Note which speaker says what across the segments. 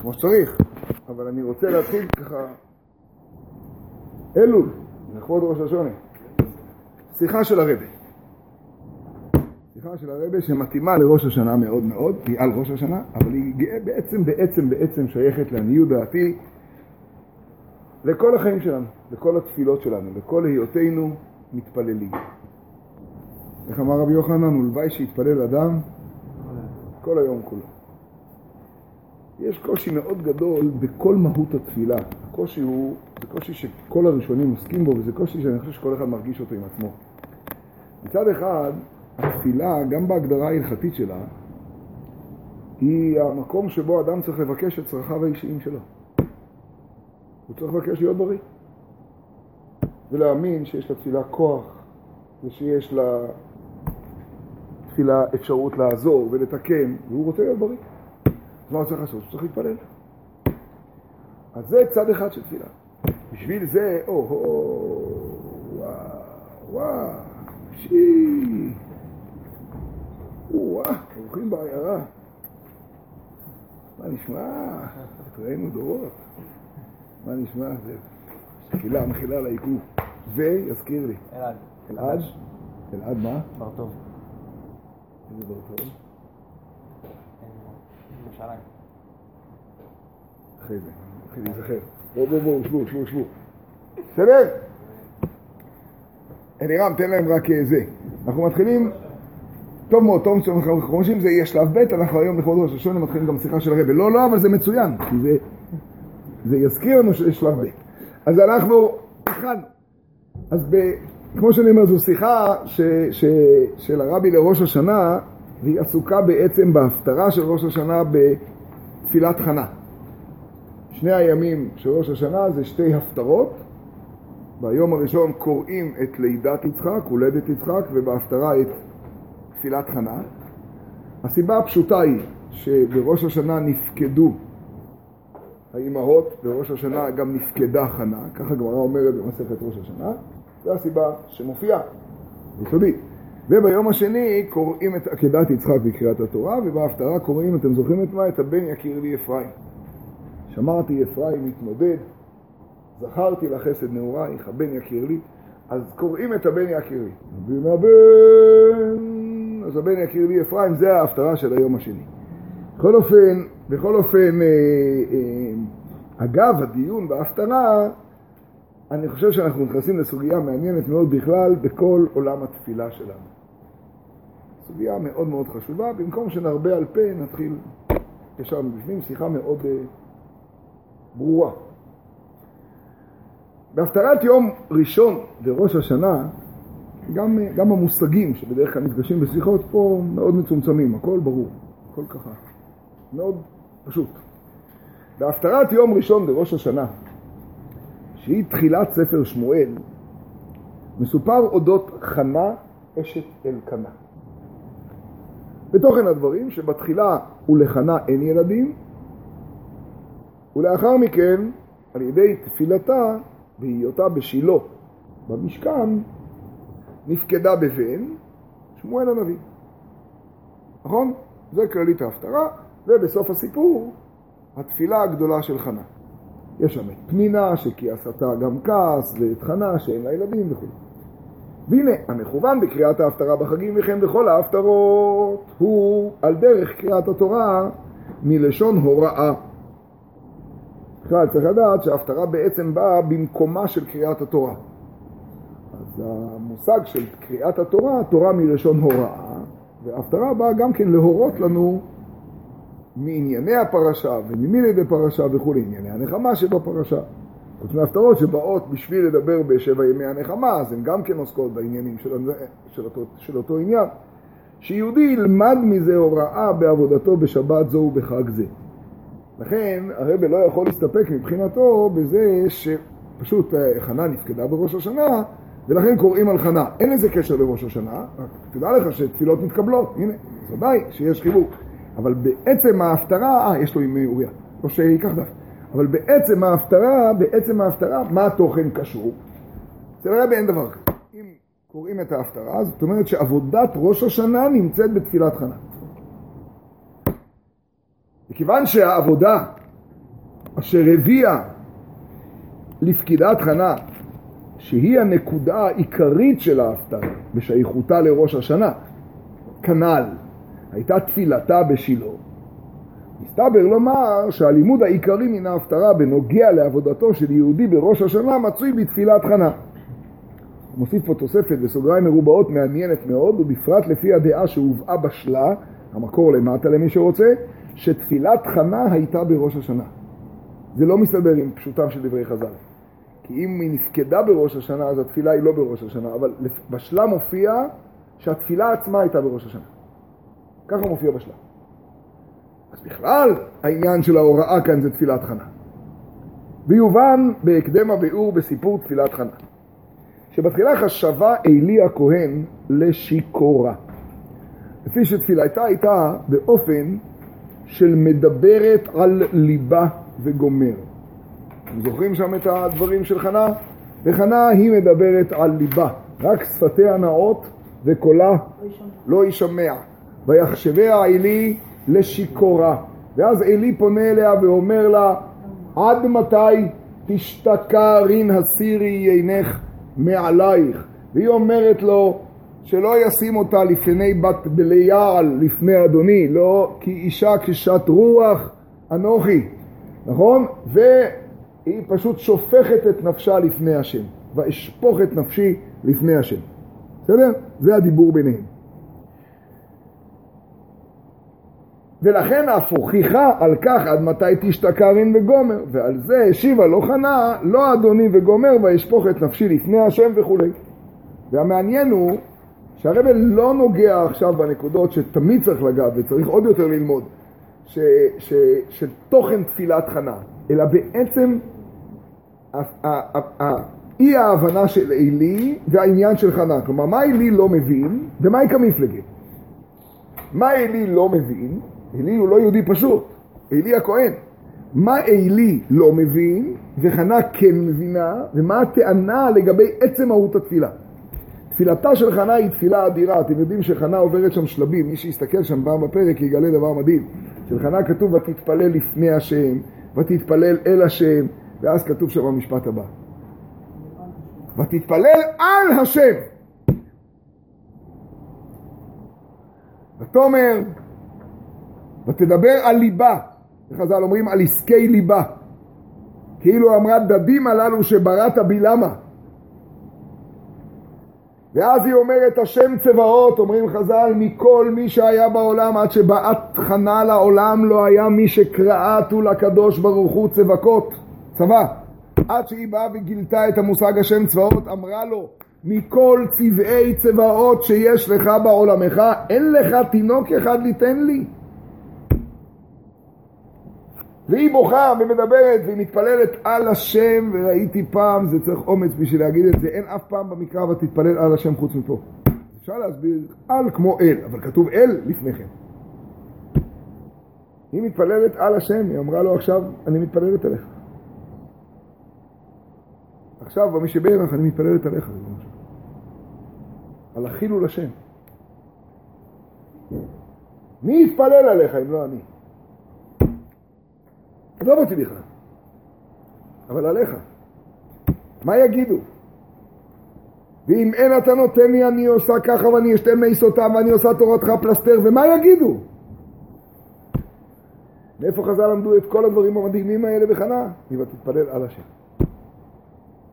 Speaker 1: כמו שצריך, אבל אני רוצה להתחיל ככה, אלול, לכבוד ראש השונה. שיחה של הרבי. שיחה של הרבי שמתאימה לראש השנה מאוד מאוד, היא על ראש השנה, אבל היא בעצם, בעצם, בעצם שייכת לעניות דעתי לכל החיים שלנו, לכל התפילות שלנו, לכל היותנו מתפללים. איך אמר רבי יוחנן, ולוואי שיתפלל אדם כל היום כולו. יש קושי מאוד גדול בכל מהות התפילה. הקושי הוא, זה קושי שכל הראשונים עוסקים בו, וזה קושי שאני חושב שכל אחד מרגיש אותו עם עצמו. מצד אחד, התפילה, גם בהגדרה ההלכתית שלה, היא המקום שבו אדם צריך לבקש את צרכיו האישיים שלו. הוא צריך לבקש להיות בריא. ולהאמין שיש לתפילה כוח, ושיש לתפילה אפשרות לעזור ולתקן, והוא רוצה להיות בריא. אז מה הוא צריך לעשות? הוא צריך להתפלל. אז זה צד אחד של תפילה. בשביל זה, או, או, וואו, וואו, שי, וואו, אורחים בעיירה. מה נשמע? ראינו דורות. מה נשמע? זה תפילה מחילה על העיכוב. ויזכיר לי.
Speaker 2: אלעד.
Speaker 1: אלעד? אלעד מה?
Speaker 2: בר טוב.
Speaker 1: איזה בר טוב?
Speaker 2: ירושלים.
Speaker 1: אחרי זה, מתחיל להיזכר. בואו, בואו, בואו, שבו, שבו, שבו. בסדר? אלירם, תן להם רק אה, זה. אנחנו מתחילים, טוב מאוד, טוב מאוד, אנחנו חושבים שזה יהיה שלב ב', אנחנו היום לכבוד ראש השונה מתחילים גם שיחה של הרבי. לא, לא, אבל זה מצוין, כי זה, זה יזכיר לנו שיש שלב ב'. אז אנחנו התחלנו. אז ב, כמו שאני אומר, זו שיחה ש, ש, של הרבי לראש השנה, והיא עסוקה בעצם בהפטרה של ראש השנה בתפילת חנה. שני הימים של ראש השנה זה שתי הפטרות. ביום הראשון קוראים את לידת יצחק, הולדת יצחק, ובהפטרה את תפילת חנה. הסיבה הפשוטה היא שבראש השנה נפקדו האימהות, בראש השנה גם נפקדה חנה, ככה הגמרא אומרת במסכת ראש השנה, זו הסיבה שמופיעה, יסודית. וביום השני קוראים את עקדת יצחק בקריאת התורה, ובהפטרה קוראים, אתם זוכרים את מה? את הבן יקיר לי אפרים. שמרתי אפרים מתמודד, זכרתי לחסד נעורייך, הבן יקיר לי, אז קוראים את הבן יקיר לי. ואם הבן, אז הבן יקיר לי אפרים, זה ההפטרה של היום השני. בכל אופן, בכל אופן, אה, אה, אגב הדיון בהפטרה, אני חושב שאנחנו נכנסים לסוגיה מעניינת מאוד בכלל בכל עולם התפילה שלנו. סוגיה מאוד מאוד חשובה, במקום שנרבה על פה נתחיל ישר מבפנים, שיחה מאוד uh, ברורה. בהפטרת יום ראשון לראש השנה, גם, גם המושגים שבדרך כלל נפגשים בשיחות פה מאוד מצומצמים, הכל ברור, הכל ככה, מאוד פשוט. בהפטרת יום ראשון לראש השנה, שהיא תחילת ספר שמואל, מסופר אודות חנה אשת אלקנה. בתוכן הדברים שבתחילה ולחנה אין ילדים, ולאחר מכן, על ידי תפילתה בהיותה בשילה במשכן, נפקדה בבן שמואל הנביא. נכון? זה כללית ההפטרה, ובסוף הסיפור, התפילה הגדולה של חנה. יש שם את פנינה שכעסתה גם כעס, ואת חנה שאין לה ילדים וכו'. והנה, המכוון בקריאת ההפטרה בחגים וכן בכל ההפטרות הוא על דרך קריאת התורה מלשון הוראה. בכלל צריך לדעת שההפטרה בעצם באה במקומה של קריאת התורה. אז המושג של קריאת התורה, תורה מלשון הוראה, וההפטרה באה גם כן להורות לנו מענייני הפרשה וממילי בפרשה וכולי, ענייני הנחמה שבפרשה. חוץ מהפטרות שבאות בשביל לדבר בשבע ימי הנחמה, אז הן גם כן עוסקות בעניינים של, של, אותו, של אותו עניין. שיהודי ילמד מזה הוראה בעבודתו בשבת זו ובחג זה. לכן הרב לא יכול להסתפק מבחינתו בזה שפשוט אה, חנה נפקדה בראש השנה ולכן קוראים על חנה. אין לזה קשר לראש השנה, רק תדע לך שתפילות מתקבלות, הנה, ודאי שיש חיבוק. אבל בעצם ההפטרה, אה, יש לו עם אוריה, או שייקח דף. אבל בעצם ההפטרה, בעצם ההפטרה, מה התוכן קשור? אצל הרבי אין דבר כזה. אם קוראים את ההפטרה, זאת אומרת שעבודת ראש השנה נמצאת בתפילת חנה. מכיוון שהעבודה אשר הביאה לפקידת חנה, שהיא הנקודה העיקרית של ההפטרה בשייכותה לראש השנה, כנ"ל, הייתה תפילתה בשילה. מסתבר לומר שהלימוד העיקרי מן ההפטרה בנוגע לעבודתו של יהודי בראש השנה מצוי בתפילת חנה. הוא מוסיף פה תוספת בסוגריים מרובעות מעניינת מאוד, ובפרט לפי הדעה שהובאה בשלה, המקור למטה למי שרוצה, שתפילת חנה הייתה בראש השנה. זה לא מסתדר עם פשוטם של דברי חז"ל. כי אם היא נפקדה בראש השנה, אז התפילה היא לא בראש השנה, אבל בשלה מופיע שהתפילה עצמה הייתה בראש השנה. ככה מופיע בשלה. אז בכלל, העניין של ההוראה כאן זה תפילת חנה. ויובן בהקדם הביאור בסיפור תפילת חנה. שבתחילה חשבה עלי הכהן לשיכורה. לפי שתפילתה הייתה באופן של מדברת על ליבה וגומר. אתם זוכרים שם את הדברים של חנה? וחנה היא מדברת על ליבה, רק שפתיה נאות וקולה לא יישמע. ויחשביה עלי לשיכורה. ואז עלי פונה אליה ואומר לה, עד מתי תשתקע רין הסירי עינך מעלייך? והיא אומרת לו, שלא ישים אותה לפני בת בליעל לפני אדוני, לא כי אישה קשת רוח אנוכי, נכון? והיא פשוט שופכת את נפשה לפני השם, ואשפוך את נפשי לפני השם. בסדר? זה הדיבור ביניהם. ולכן אף הוכיחה על כך עד מתי תשתכר אין וגומר, ועל זה השיבה לא חנה, לא אדוני וגומר, וישפוך את נפשי לפני השם וכולי. והמעניין הוא שהרבל לא נוגע עכשיו בנקודות שתמיד צריך לגעת וצריך עוד יותר ללמוד, ש, ש, של תוכן תפילת חנה, אלא בעצם אי ההבנה של עלי והעניין של חנה. כלומר, מה עלי לא מבין ומה היא כמפלגה? מה עלי לא מבין? עלי הוא לא יהודי פשוט, עלי הכהן. מה עלי לא מבין וחנה כן מבינה, ומה הטענה לגבי עצם מהות התפילה. תפילתה של חנה היא תפילה אדירה, אתם יודעים שחנה עוברת שם שלבים, מי שיסתכל שם פעם בפרק יגלה דבר מדהים. של חנה כתוב ותתפלל לפני השם, ותתפלל אל השם, ואז כתוב שם המשפט הבא. ותתפלל על השם. ותאמר, ותדבר על ליבה, וחז"ל אומרים על עסקי ליבה. כאילו אמרה דדים הללו שבראת בי למה? ואז היא אומרת השם צבאות, אומרים חז"ל, מכל מי שהיה בעולם עד שבאת חנה לעולם לא היה מי שקראתו לקדוש ברוך הוא צבקות, צבא. עד שהיא באה וגילתה את המושג השם צבאות, אמרה לו, מכל צבעי צבאות שיש לך בעולמך, אין לך תינוק אחד ליתן לי. והיא בוכה ומדברת והיא מתפללת על השם, וראיתי פעם, זה צריך אומץ בשביל להגיד את זה, אין אף פעם במקרא ותתפלל על השם חוץ מפה. אפשר להסביר על כמו אל, אבל כתוב אל לפני כן. היא מתפללת על השם, היא אמרה לו עכשיו, אני מתפללת עליך. עכשיו, במי שבערך, אני מתפללת עליך. על החילול השם. מי יתפלל עליך אם לא אני? עזוב אותי בכלל. אבל עליך. מה יגידו? ואם אין אתה נותן לי אני עושה ככה ואני אשתה מי סוטה ואני עושה תורתך פלסתר ומה יגידו? מאיפה חז"ל למדו את כל הדברים המדהימים האלה בחנה? אם תתפלל על השם.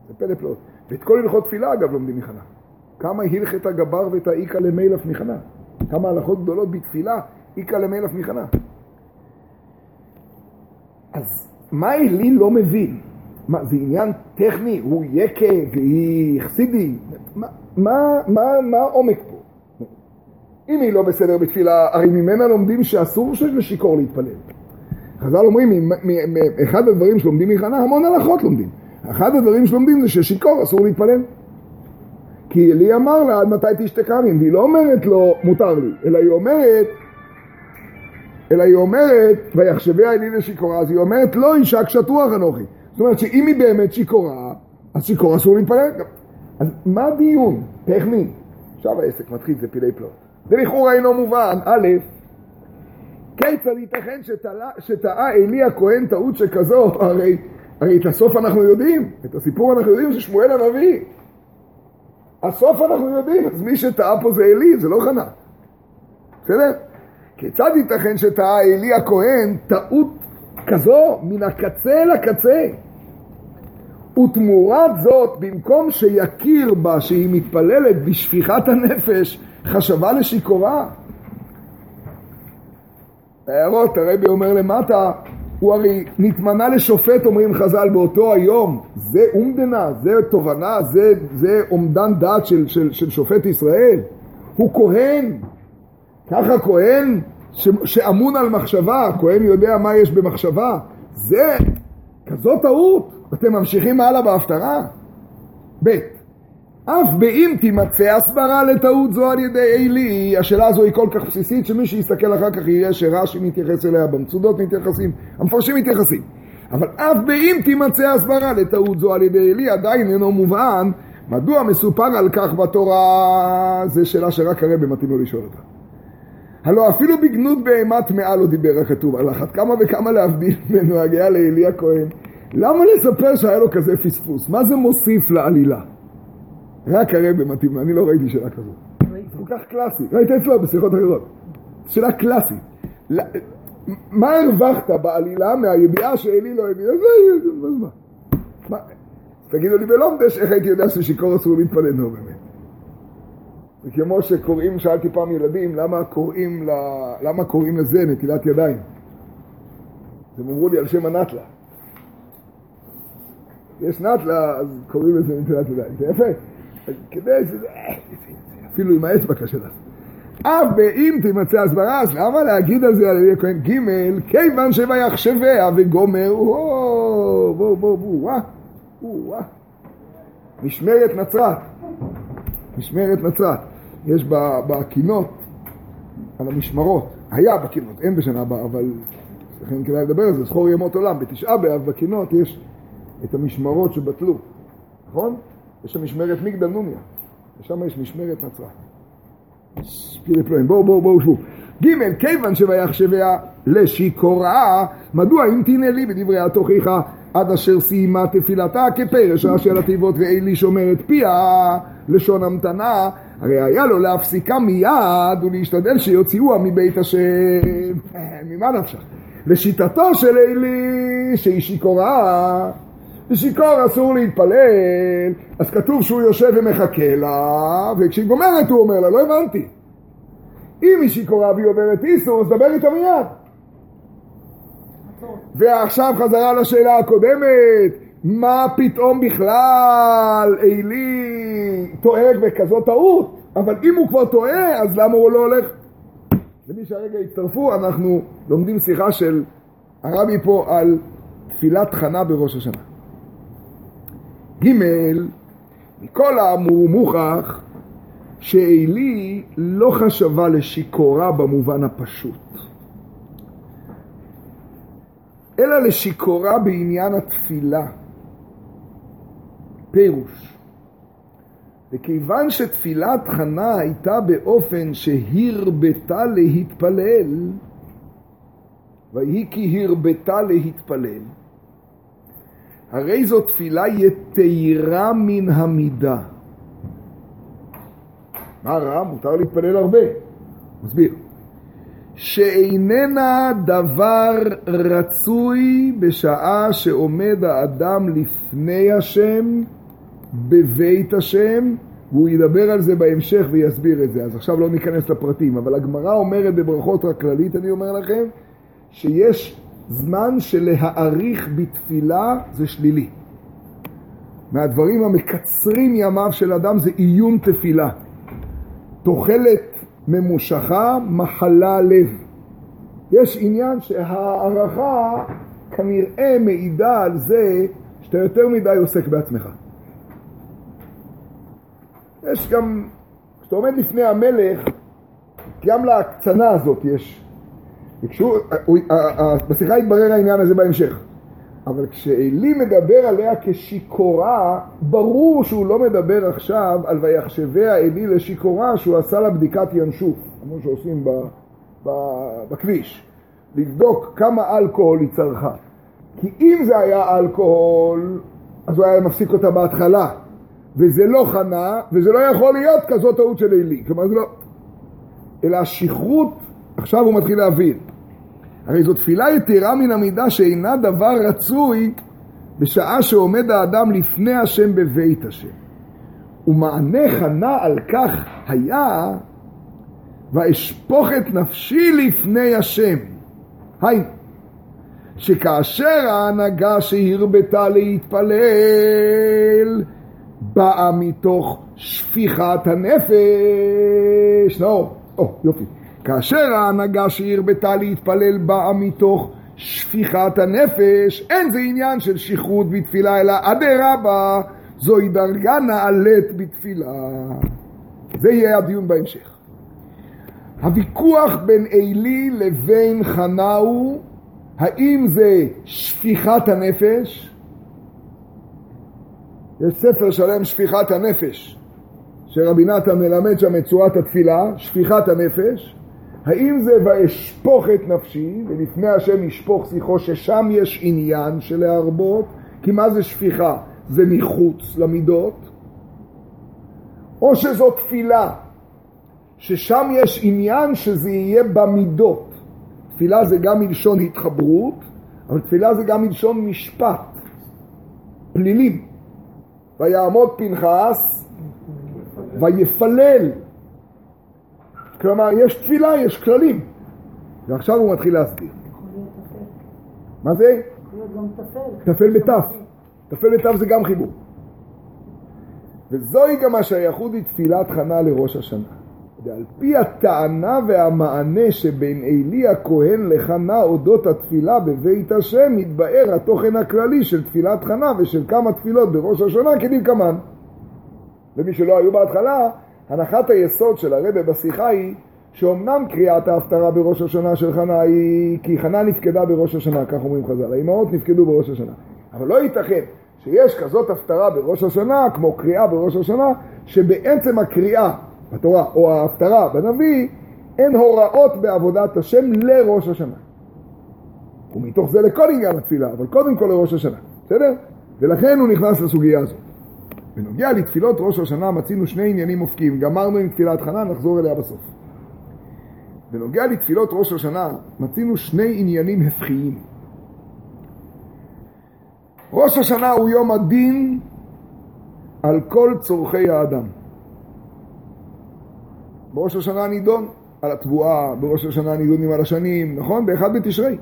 Speaker 1: זה פלא פלאות. ואת כל הלכות תפילה אגב לומדים מחנה. כמה הלכת הגבר ואת האיכא למילף מחנה. כמה הלכות גדולות בתפילה, איכא למילף מחנה. אז מה אלי לא מבין? מה, זה עניין טכני? הוא יקה והיא חסידי? מה, מה, מה, מה העומק פה? אם היא לא בסדר בתפילה, הרי ממנה לומדים שאסור שיש לשיכור להתפלל. חז"ל אומרים, אחד הדברים שלומדים מחנה, המון הלכות לומדים. אחד הדברים שלומדים זה ששיכור אסור להתפלל. כי אלי אמר לה, עד מתי תשתה קמים? והיא לא אומרת לו, מותר לי, אלא היא אומרת, אלא היא אומרת, ויחשביה אלי לשיכורה, אז היא אומרת, לא אישה קשת רוח אנוכי. זאת אומרת שאם היא באמת שיכורה, אז שיכור אסור להתפלל. אז מה הדיון? טכני. עכשיו העסק מתחיל, זה פילי פלוט. זה לכאורה אינו מובן. א', כיצד ייתכן שטעה עלי הכהן טעות שכזו? הרי, הרי את הסוף אנחנו יודעים, את הסיפור אנחנו יודעים ששמואל הנביא. הסוף אנחנו יודעים, אז מי שטעה פה זה עלי, זה לא חנה. בסדר? כיצד ייתכן שטעה עלי הכהן טעות כזו מן הקצה לקצה? ותמורת זאת, במקום שיכיר בה שהיא מתפללת בשפיכת הנפש, חשבה לשיכורה. הערות, הרבי אומר למטה, הוא הרי נתמנה לשופט, אומרים חז"ל, באותו היום. זה אומדנה, זה תובנה, זה, זה אומדן דעת של, של, של שופט ישראל. הוא כהן. ככה כהן ש, שאמון על מחשבה, כהן יודע מה יש במחשבה. זה כזאת טעות. אתם ממשיכים הלאה בהפטרה? ב' אף באם תימצא הסברה לטעות זו על ידי עלי, השאלה הזו היא כל כך בסיסית שמי שיסתכל אחר כך יראה שרש"י מתייחס אליה, במצודות מתייחסים, המפרשים מתייחסים. אבל אף באם תימצא הסברה לטעות זו על ידי עלי, עדיין אינו מובן מדוע מסופר על כך בתורה, זו שאלה שרק הרבי מתאים לו לשאול אותה. הלא אפילו בגנות בהמה טמאה לא דיבר הכתוב, על אחת כמה וכמה להבדיל ממנו הגאה לעלי הכהן. למה לספר שהיה לו כזה פספוס? מה זה מוסיף לעלילה? רק הרב מתאים, אני לא ראיתי שאלה כזאת. כל כך קלאסי. ראית אצלו בשיחות אחרות. שאלה קלאסית. מה הרווחת בעלילה מהידיעה שאלי לא הבין? אז מה? תגידו לי בלומדש, איך הייתי יודע ששיכור אסור להתפלל? נו באמת. זה כמו שקוראים, שאלתי פעם ילדים, למה קוראים, למה קוראים לזה נטילת ידיים? הם אמרו לי על שם הנטלה. יש נטלה, אז קוראים לזה נטילת ידיים. זה יפה. כדי שזה... אפילו עם האצבע קשה לעשות. אף באם תימצא הסברה, אז למה להגיד על זה על ידי כהן ג' כיוון שויחשביה וגומר, וואו, בואו, בואו, בואו, וואה. משמרת נצרת, משמרת נצרת. יש בקינות, על המשמרות, היה בקינות, אין בשנה הבאה, אבל לכן כדאי לדבר על זה, זכור ימות עולם, בתשעה באב בקינות יש את המשמרות שבטלו, נכון? יש שם משמרת מגדל נומיה, ושם יש משמרת נצרת. בואו בואו בואו שבו. ג' כיוון שויחשביה לשיכורה, מדוע אם תהנה לי בדברי התוכיך עד אשר סיימה תפילתה כפרש של התיבות ואלי שומר את פיה לשון המתנה, הרי היה לו להפסיקה מיד ולהשתדל שיוציאוה מבית השם. ממה נפשך? לשיטתו של אלי שהיא שיכורה ושיכור אסור להתפלל, אז כתוב שהוא יושב ומחכה לה, וכשהיא גומרת הוא אומר לה, לא הבנתי. אם היא שיכורה והיא עוברת איסור, אז דבר איתה מיד. ועכשיו חזרה לשאלה הקודמת, מה פתאום בכלל עלי טועה בכזאת טעות? אבל אם הוא כבר טועה, אז למה הוא לא הולך? למי שהרגע הצטרפו, אנחנו לומדים שיחה של הרבי פה על תפילת חנה בראש השנה. ג' מכל האמור מוכח שעלי לא חשבה לשיכורה במובן הפשוט, אלא לשיכורה בעניין התפילה. פירוש, וכיוון שתפילת חנה הייתה באופן שהרבתה להתפלל, ויהי כי הרבתה להתפלל, הרי זו תפילה יתירה מן המידה. מה רע? מותר להתפלל הרבה. מסביר. שאיננה דבר רצוי בשעה שעומד האדם לפני השם, בבית השם, והוא ידבר על זה בהמשך ויסביר את זה. אז עכשיו לא ניכנס לפרטים, אבל הגמרא אומרת בברכות רק כללית, אני אומר לכם, שיש זמן שלהעריך בתפילה זה שלילי. מהדברים המקצרים ימיו של אדם זה עיון תפילה. תוחלת ממושכה, מחלה לב. יש עניין שהערכה כנראה מעידה על זה שאתה יותר מדי עוסק בעצמך. יש גם, כשאתה עומד לפני המלך, גם להקצנה הזאת יש ביקשו, בשיחה התברר העניין הזה בהמשך. אבל כשאלי מדבר עליה כשיכורה, ברור שהוא לא מדבר עכשיו על ויחשביה אלי לשיכורה שהוא עשה לה בדיקת ינשוף, כמו שעושים ב, ב, בכביש, לבדוק כמה אלכוהול היא צרכה. כי אם זה היה אלכוהול, אז הוא היה מפסיק אותה בהתחלה, וזה לא חנה, וזה לא יכול להיות כזאת טעות של אלי. כלומר זה לא... אלא השכרות, עכשיו הוא מתחיל להבין. הרי זו תפילה יתרה מן המידה שאינה דבר רצוי בשעה שעומד האדם לפני השם בבית השם. ומענה חנה על כך היה ואשפוך את נפשי לפני השם. היינו, שכאשר ההנהגה שהרבתה להתפלל באה מתוך שפיכת הנפש, לא, או, יופי. כאשר ההנהגה שהרבתה להתפלל באה מתוך שפיכת הנפש, אין זה עניין של שכרות בתפילה, אלא אדרבה, זוהי דרגה נעלית בתפילה. זה יהיה הדיון בהמשך. הוויכוח בין עלי לבין חנאו, האם זה שפיכת הנפש? יש ספר שלם שפיכת הנפש, שרבי נתן מלמד שם את צורת התפילה, שפיכת הנפש. האם זה ואשפוך את נפשי, ולפני השם ישפוך שיחו, ששם יש עניין של להרבות, כי מה זה שפיכה? זה מחוץ למידות, או שזו תפילה, ששם יש עניין שזה יהיה במידות. תפילה זה גם מלשון התחברות, אבל תפילה זה גם מלשון משפט, פלילים. ויעמוד פנחס ויפלל כלומר, יש תפילה, יש כללים. ועכשיו הוא מתחיל להסביר. מה זה? תפל בתף. תפל בתף זה גם חיבור. וזוהי גם השייכות לתפילת חנה לראש השנה. ועל פי הטענה והמענה שבין עלי הכהן לחנה אודות התפילה בבית השם, מתבאר התוכן הכללי של תפילת חנה ושל כמה תפילות בראש השנה כדלקמן. למי שלא היו בהתחלה, הנחת היסוד של הרבה בשיחה היא שאומנם קריאת ההפטרה בראש השנה של חנה היא כי חנה נפקדה בראש השנה, כך אומרים חז"ל, האימהות נפקדו בראש השנה. אבל לא ייתכן שיש כזאת הפטרה בראש השנה, כמו קריאה בראש השנה, שבעצם הקריאה בתורה או ההפטרה בנביא, אין הוראות בעבודת השם לראש השנה. ומתוך זה לכל עניין התפילה, אבל קודם כל לראש השנה, בסדר? ולכן הוא נכנס לסוגיה הזאת. בנוגע לתפילות ראש השנה מצינו שני עניינים מופקים, גמרנו עם תפילת חנה, נחזור אליה בסוף. בנוגע לתפילות ראש השנה מצינו שני עניינים הפכיים. ראש השנה הוא יום הדין על כל צורכי האדם. בראש השנה נידון על התבואה, בראש השנה נידונים על השנים, נכון? באחד בתשרי.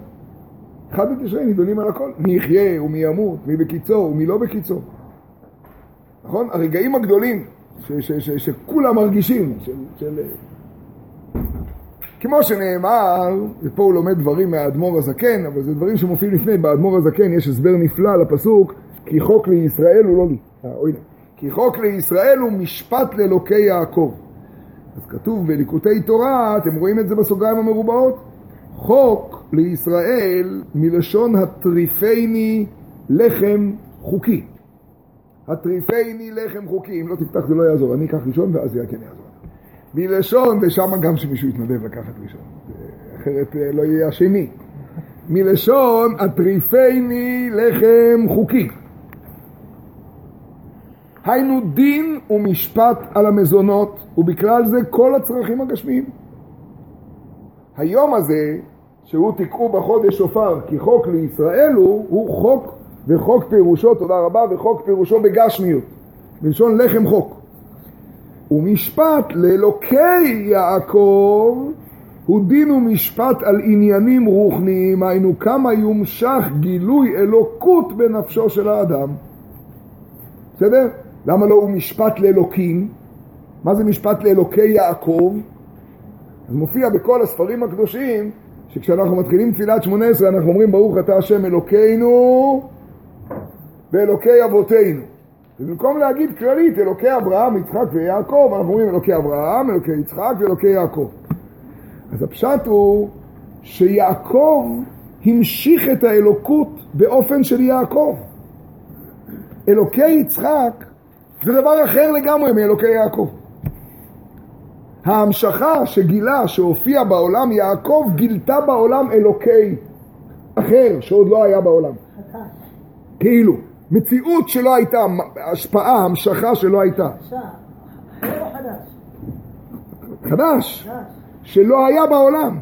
Speaker 1: אחד בתשרי נידונים על הכל. מי יחיה ומי ימות, מי בקיצו ומי לא בקיצו. נכון? הרגעים הגדולים שכולם מרגישים, של, של... כמו שנאמר, ופה הוא לומד דברים מהאדמו"ר הזקן, אבל זה דברים שמופיעים לפני, באדמו"ר הזקן יש הסבר נפלא לפסוק, כי חוק לישראל הוא לא לי. אה, אוי, כי חוק לישראל הוא משפט לאלוקי יעקב. אז כתוב בליקוטי תורה, אתם רואים את זה בסוגריים המרובעות? חוק לישראל מלשון הטריפני לחם חוקי. הטריפני לחם חוקי, אם לא תפתח זה לא יעזור, אני אקח ראשון ואז זה כן יעזור. מלשון, ושם גם שמישהו יתנדב לקחת ראשון, אחרת אה, לא יהיה השני. מלשון הטריפני לחם חוקי. היינו דין ומשפט על המזונות, ובכלל זה כל הצרכים הגשמיים. היום הזה, שהוא תקעו בחודש שופר כי חוק לישראל הוא, הוא חוק וחוק פירושו, תודה רבה, וחוק פירושו בגשמיות, בלשון לחם חוק. ומשפט לאלוקי יעקב הוא דין ומשפט על עניינים רוחניים, היינו כמה יומשך גילוי אלוקות בנפשו של האדם. בסדר? למה לא הוא משפט לאלוקים? מה זה משפט לאלוקי יעקב? אז מופיע בכל הספרים הקדושים שכשאנחנו מתחילים תפילת שמונה עשרה אנחנו אומרים ברוך אתה השם אלוקינו באלוקי אבותינו. ובמקום להגיד כללית אלוקי אברהם, יצחק ויעקב, אנחנו אומרים אלוקי אברהם, אלוקי יצחק ואלוקי יעקב. אז הפשט הוא שיעקב המשיך את האלוקות באופן של יעקב. אלוקי יצחק זה דבר אחר לגמרי מאלוקי יעקב. ההמשכה שגילה, שהופיע בעולם יעקב, גילתה בעולם אלוקי אחר, שעוד לא היה בעולם. כאילו, מציאות שלא הייתה, השפעה, המשכה שלא הייתה. חדש, שלא היה בעולם.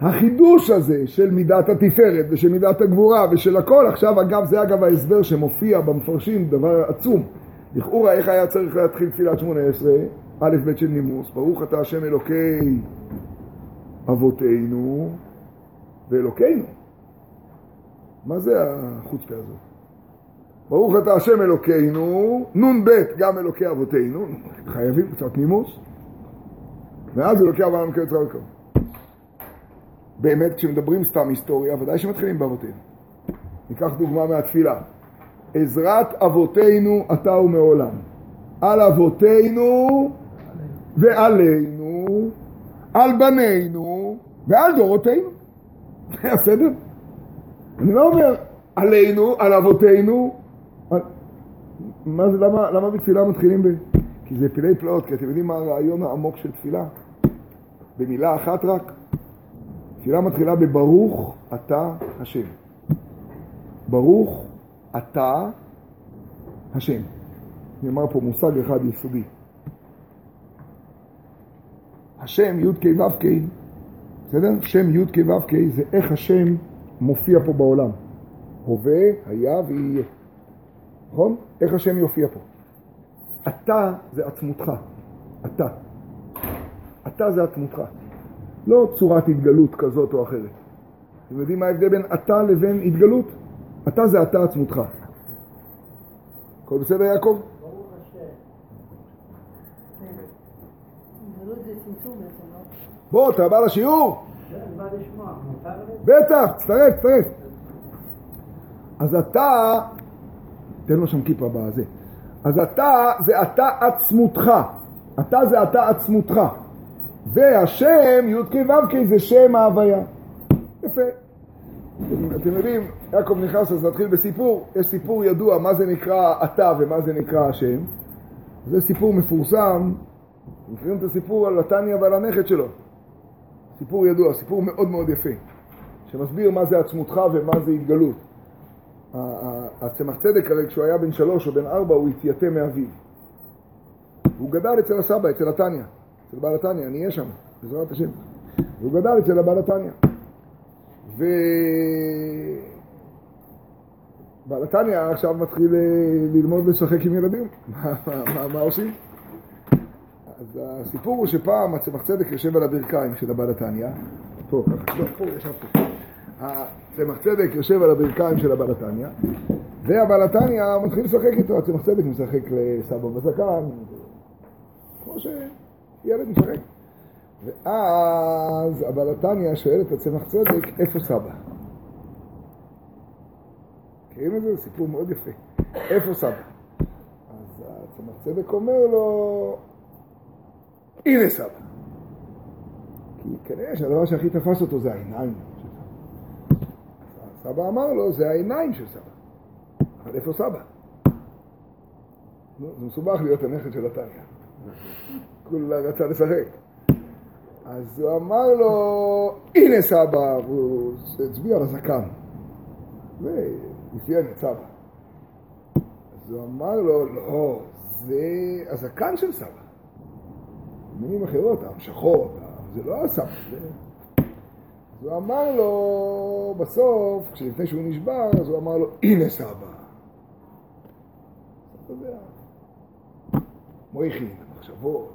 Speaker 1: החידוש הזה של מידת התפארת ושל מידת הגבורה ושל הכל, עכשיו אגב, זה אגב ההסבר שמופיע במפרשים, דבר עצום. לכאורה איך היה צריך להתחיל תפילת שמונה עשרה? א' ב' של נימוס, ברוך אתה השם אלוקי אבותינו ואלוקינו. מה זה החוצפה הזאת? ברוך אתה השם אלוקינו, נ"ב גם אלוקי אבותינו, חייבים קצת נימוס, ואז אלוקי אברהם אלוקי יצחק יעקב. באמת, כשמדברים סתם היסטוריה, ודאי שמתחילים באבותינו. ניקח דוגמה מהתפילה. עזרת אבותינו אתה ומעולם. על אבותינו ועלינו, על בנינו ועל דורותינו. זה הסדר? אני לא אומר עלינו, על אבותינו. מה זה, למה, למה בתפילה מתחילים ב... כי זה פילי פלאות, כי אתם יודעים מה הרעיון העמוק של תפילה? במילה אחת רק. תפילה מתחילה בברוך אתה השם. ברוך אתה השם. אני אומר פה מושג אחד יסודי. השם י"ק ו"ק, בסדר? שם י"ק ו"ק זה איך השם מופיע פה בעולם. הווה, היה ויהיה. נכון? איך השם יופיע פה. אתה זה עצמותך. אתה. אתה זה עצמותך. לא צורת התגלות כזאת או אחרת. אתם יודעים מה ההבדל בין אתה לבין התגלות? אתה זה אתה עצמותך. הכל בסדר יעקב? בוא, אתה בא לשיעור? בטח, תצטרף, תצטרף. אז אתה, תן לו שם כיפה בזה. אז אתה זה אתה עצמותך. אתה זה אתה עצמותך. והשם י"ק ו"ק זה שם ההוויה. יפה. אתם יודעים, יעקב נכנס, אז נתחיל בסיפור. יש סיפור ידוע, מה זה נקרא אתה ומה זה נקרא השם. זה סיפור מפורסם, מכירים את הסיפור על התניא ועל הנכד שלו. סיפור ידוע, סיפור מאוד מאוד יפה, שמסביר מה זה עצמותך ומה זה התגלות. הצמח צדק הרי כשהוא היה בן שלוש או בן ארבע הוא התייתם מאביו. הוא גדל אצל הסבא, אצל התניא, אצל בעל התניא, אני אהיה שם, בעזרת השם. והוא גדל אצל הבעל התניא. ו... בעל התניא עכשיו מתחיל אה, ללמוד לשחק עם ילדים, מה, מה, מה עושים? אז הסיפור הוא שפעם הצמח צדק יושב על הברכיים של הבעל התניא, פה, לא, פה, ישב פה. הצמח צדק יושב על הברכיים של והבעל התניא מתחיל לשחק איתו, הצמח צדק משחק לסבא בזקן, כמו שילד משחק. ואז הבעל התניא שואל את הצמח צדק, איפה סבא? מכירים את זה? סיפור מאוד יפה. איפה סבא? אז הצמח צדק אומר לו, הנה סבא. כי כנראה שהדבר שהכי תפס אותו זה העיניים. סבא אמר לו, זה העיניים של סבא. אבל איפה סבא? זה מסובך להיות הנכד של התניא. כולה רצה לשחק. אז הוא אמר לו, הנה סבא, והוא הצביע על הזקן. והפיין את סבא. אז הוא אמר לו, לא, זה הזקן של סבא. במילים אחרות, המשכות, זה לא הסבא. זה... אז הוא אמר לו, בסוף, כשלפני שהוא נשבר, אז הוא אמר לו, הנה סבא. אתה יודע, מויכין, מחשבות.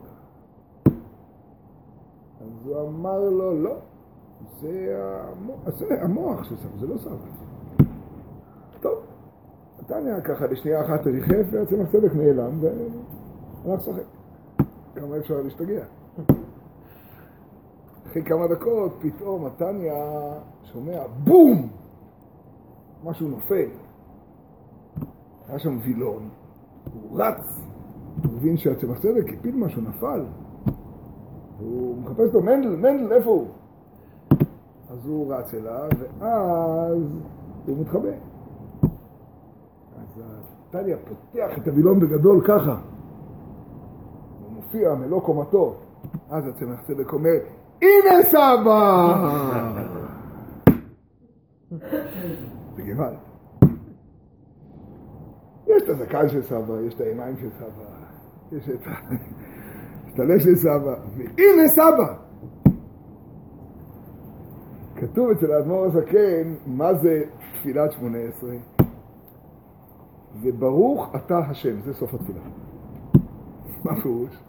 Speaker 1: אז הוא אמר לו, לא, זה המוח, של סבא, זה לא סבא. טוב, נתניה ככה לשנייה אחת ריחף, והצמח צדק נעלם, והלך לשחק. כמה אפשר להשתגע. אחרי כמה דקות, פתאום נתניה שומע בום! משהו נופל. היה שם וילון, הוא רץ, הוא מבין שהצמח צדק הפיל משהו, נפל. הוא מחפש אותו, מנדל, מנדל, איפה הוא? אז הוא רץ אליו, ואז הוא מתחבא. אז טליה פותח את הווילון בגדול ככה. הוא מופיע מלוא קומתו. אז הצמח צדק אומר, הנה סבא! זה. יש את הזקן של סבא, יש את העיניים של סבא, יש את הלב של סבא, והנה סבא! כתוב אצל האדמו"ר הזקן, מה זה תפילת שמונה עשרה? זה ברוך אתה השם, זה סוף התפילה. מה פירוש?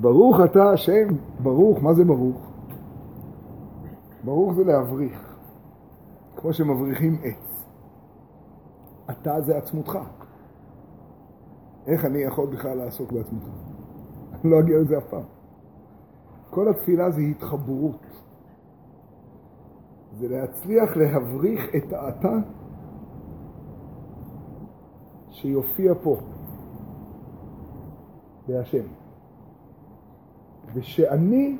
Speaker 1: ברוך אתה השם, ברוך, מה זה ברוך? ברוך זה להבריך, כמו שמבריחים עץ. אתה זה עצמותך. איך אני יכול בכלל לעסוק בעצמותך? אני לא אגיע לזה אף פעם. כל התפילה זה התחברות. זה להצליח להבריך את האתה שיופיע פה, בהשם. ושאני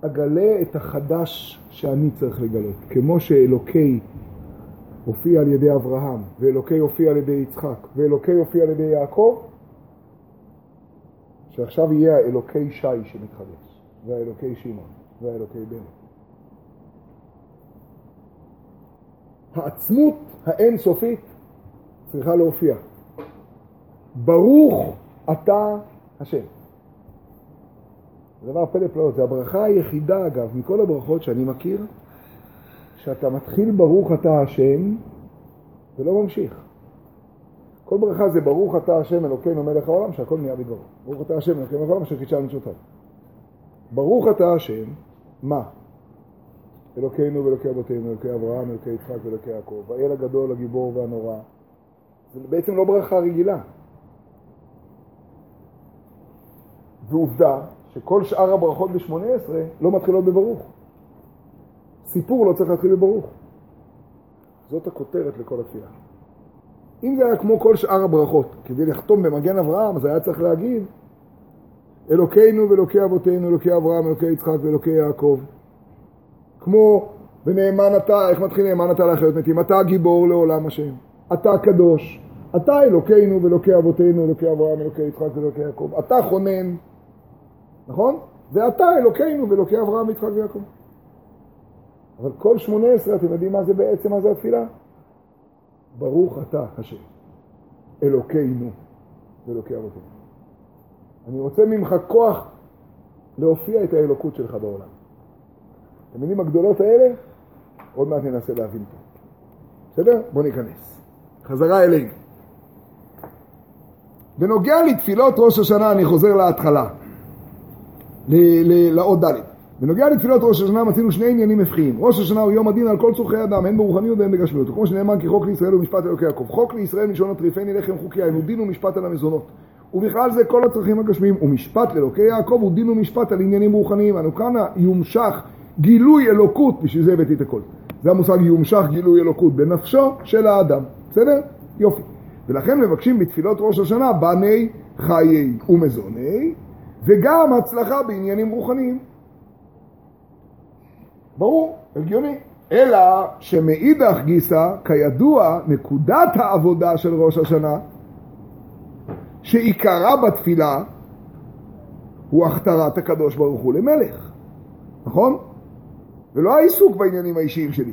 Speaker 1: אגלה את החדש שאני צריך לגלות. כמו שאלוקי הופיע על ידי אברהם, ואלוקי הופיע על ידי יצחק, ואלוקי הופיע על ידי יעקב, שעכשיו יהיה האלוקי שי שמתחדש, והאלוקי שמעון, והאלוקי בן. העצמות האינסופית צריכה להופיע. ברוך אתה השם. זה דבר פלא פלאות, זה הברכה היחידה אגב, מכל הברכות שאני מכיר, שאתה מתחיל ברוך אתה השם ולא ממשיך. כל ברכה זה ברוך אתה השם אלוקינו מלך העולם, שהכל נהיה בדברו. ברוך אתה השם אלוקינו מלך העולם, אשר קידשה מצוותיו. ברוך אתה השם, מה? אלוקינו ואלוקי אבותינו, אלוקי אברהם, אלוקי יצחק ואלוקי יעקב, האל הגדול, הגיבור והנורא. זה בעצם לא ברכה רגילה. ועובדה שכל שאר הברכות ב-18 לא מתחילות בברוך. סיפור לא צריך להתחיל בברוך. זאת הכותרת לכל התפילה. אם זה היה כמו כל שאר הברכות, כדי לחתום במגן אברהם, אז היה צריך להגיד אלוקינו ואלוקי אבותינו, אלוקי אברהם, אלוקי יצחק ואלוקי יעקב. כמו ונאמן אתה, איך מתחיל נאמן אתה לאחריות מתים? אתה הגיבור לעולם השם, אתה הקדוש, אתה אלוקינו ואלוקי אבותינו, אלוקי אברהם, אלוקי יצחק ואלוקי יעקב, אתה חונן, נכון? ואתה אלוקינו ואלוקי אברהם, יצחק ויעקב. אבל כל שמונה עשרה, אתם יודעים מה זה בעצם, מה זה התפילה? ברוך אתה השם, אלוקינו ואלוקי אבותינו. אני רוצה ממך כוח להופיע את האלוקות שלך בעולם. המילים הגדולות האלה, עוד מעט ננסה להבין פה. בסדר? בואו ניכנס. חזרה אלינו. בנוגע לתפילות ראש השנה, אני חוזר להתחלה, לאות ד'. בנוגע לתפילות ראש השנה מצינו שני עניינים הפכיים. ראש השנה הוא יום הדין על כל צורכי אדם, הן ברוחניות והן בגשמיות. וכמו שנאמר כי חוק לישראל הוא משפט אלוקי יעקב. חוק לישראל מלשון הטריפני לחם חוקי, היינו דין ומשפט על המזונות. ובכלל זה כל הצרכים הגשמיים. ומשפט לאלוקי יעקב הוא דין ומשפט על עניינים רוחניים. אנו כאן יומשך גילוי אלוקות, בשביל זה הבאתי את הכל. זה המושג יומשך גילוי אלוקות בנפשו של האדם. בסדר? יופי. ולכן מבקשים בתפילות ראש השנה בני חיי ומזוני, וגם הצלחה בעניינים רוחניים. ברור, הגיוני. אלא שמאידך גיסא, כידוע, נקודת העבודה של ראש השנה, שעיקרה בתפילה, הוא הכתרת הקדוש ברוך הוא למלך, נכון? ולא העיסוק בעניינים האישיים שלי.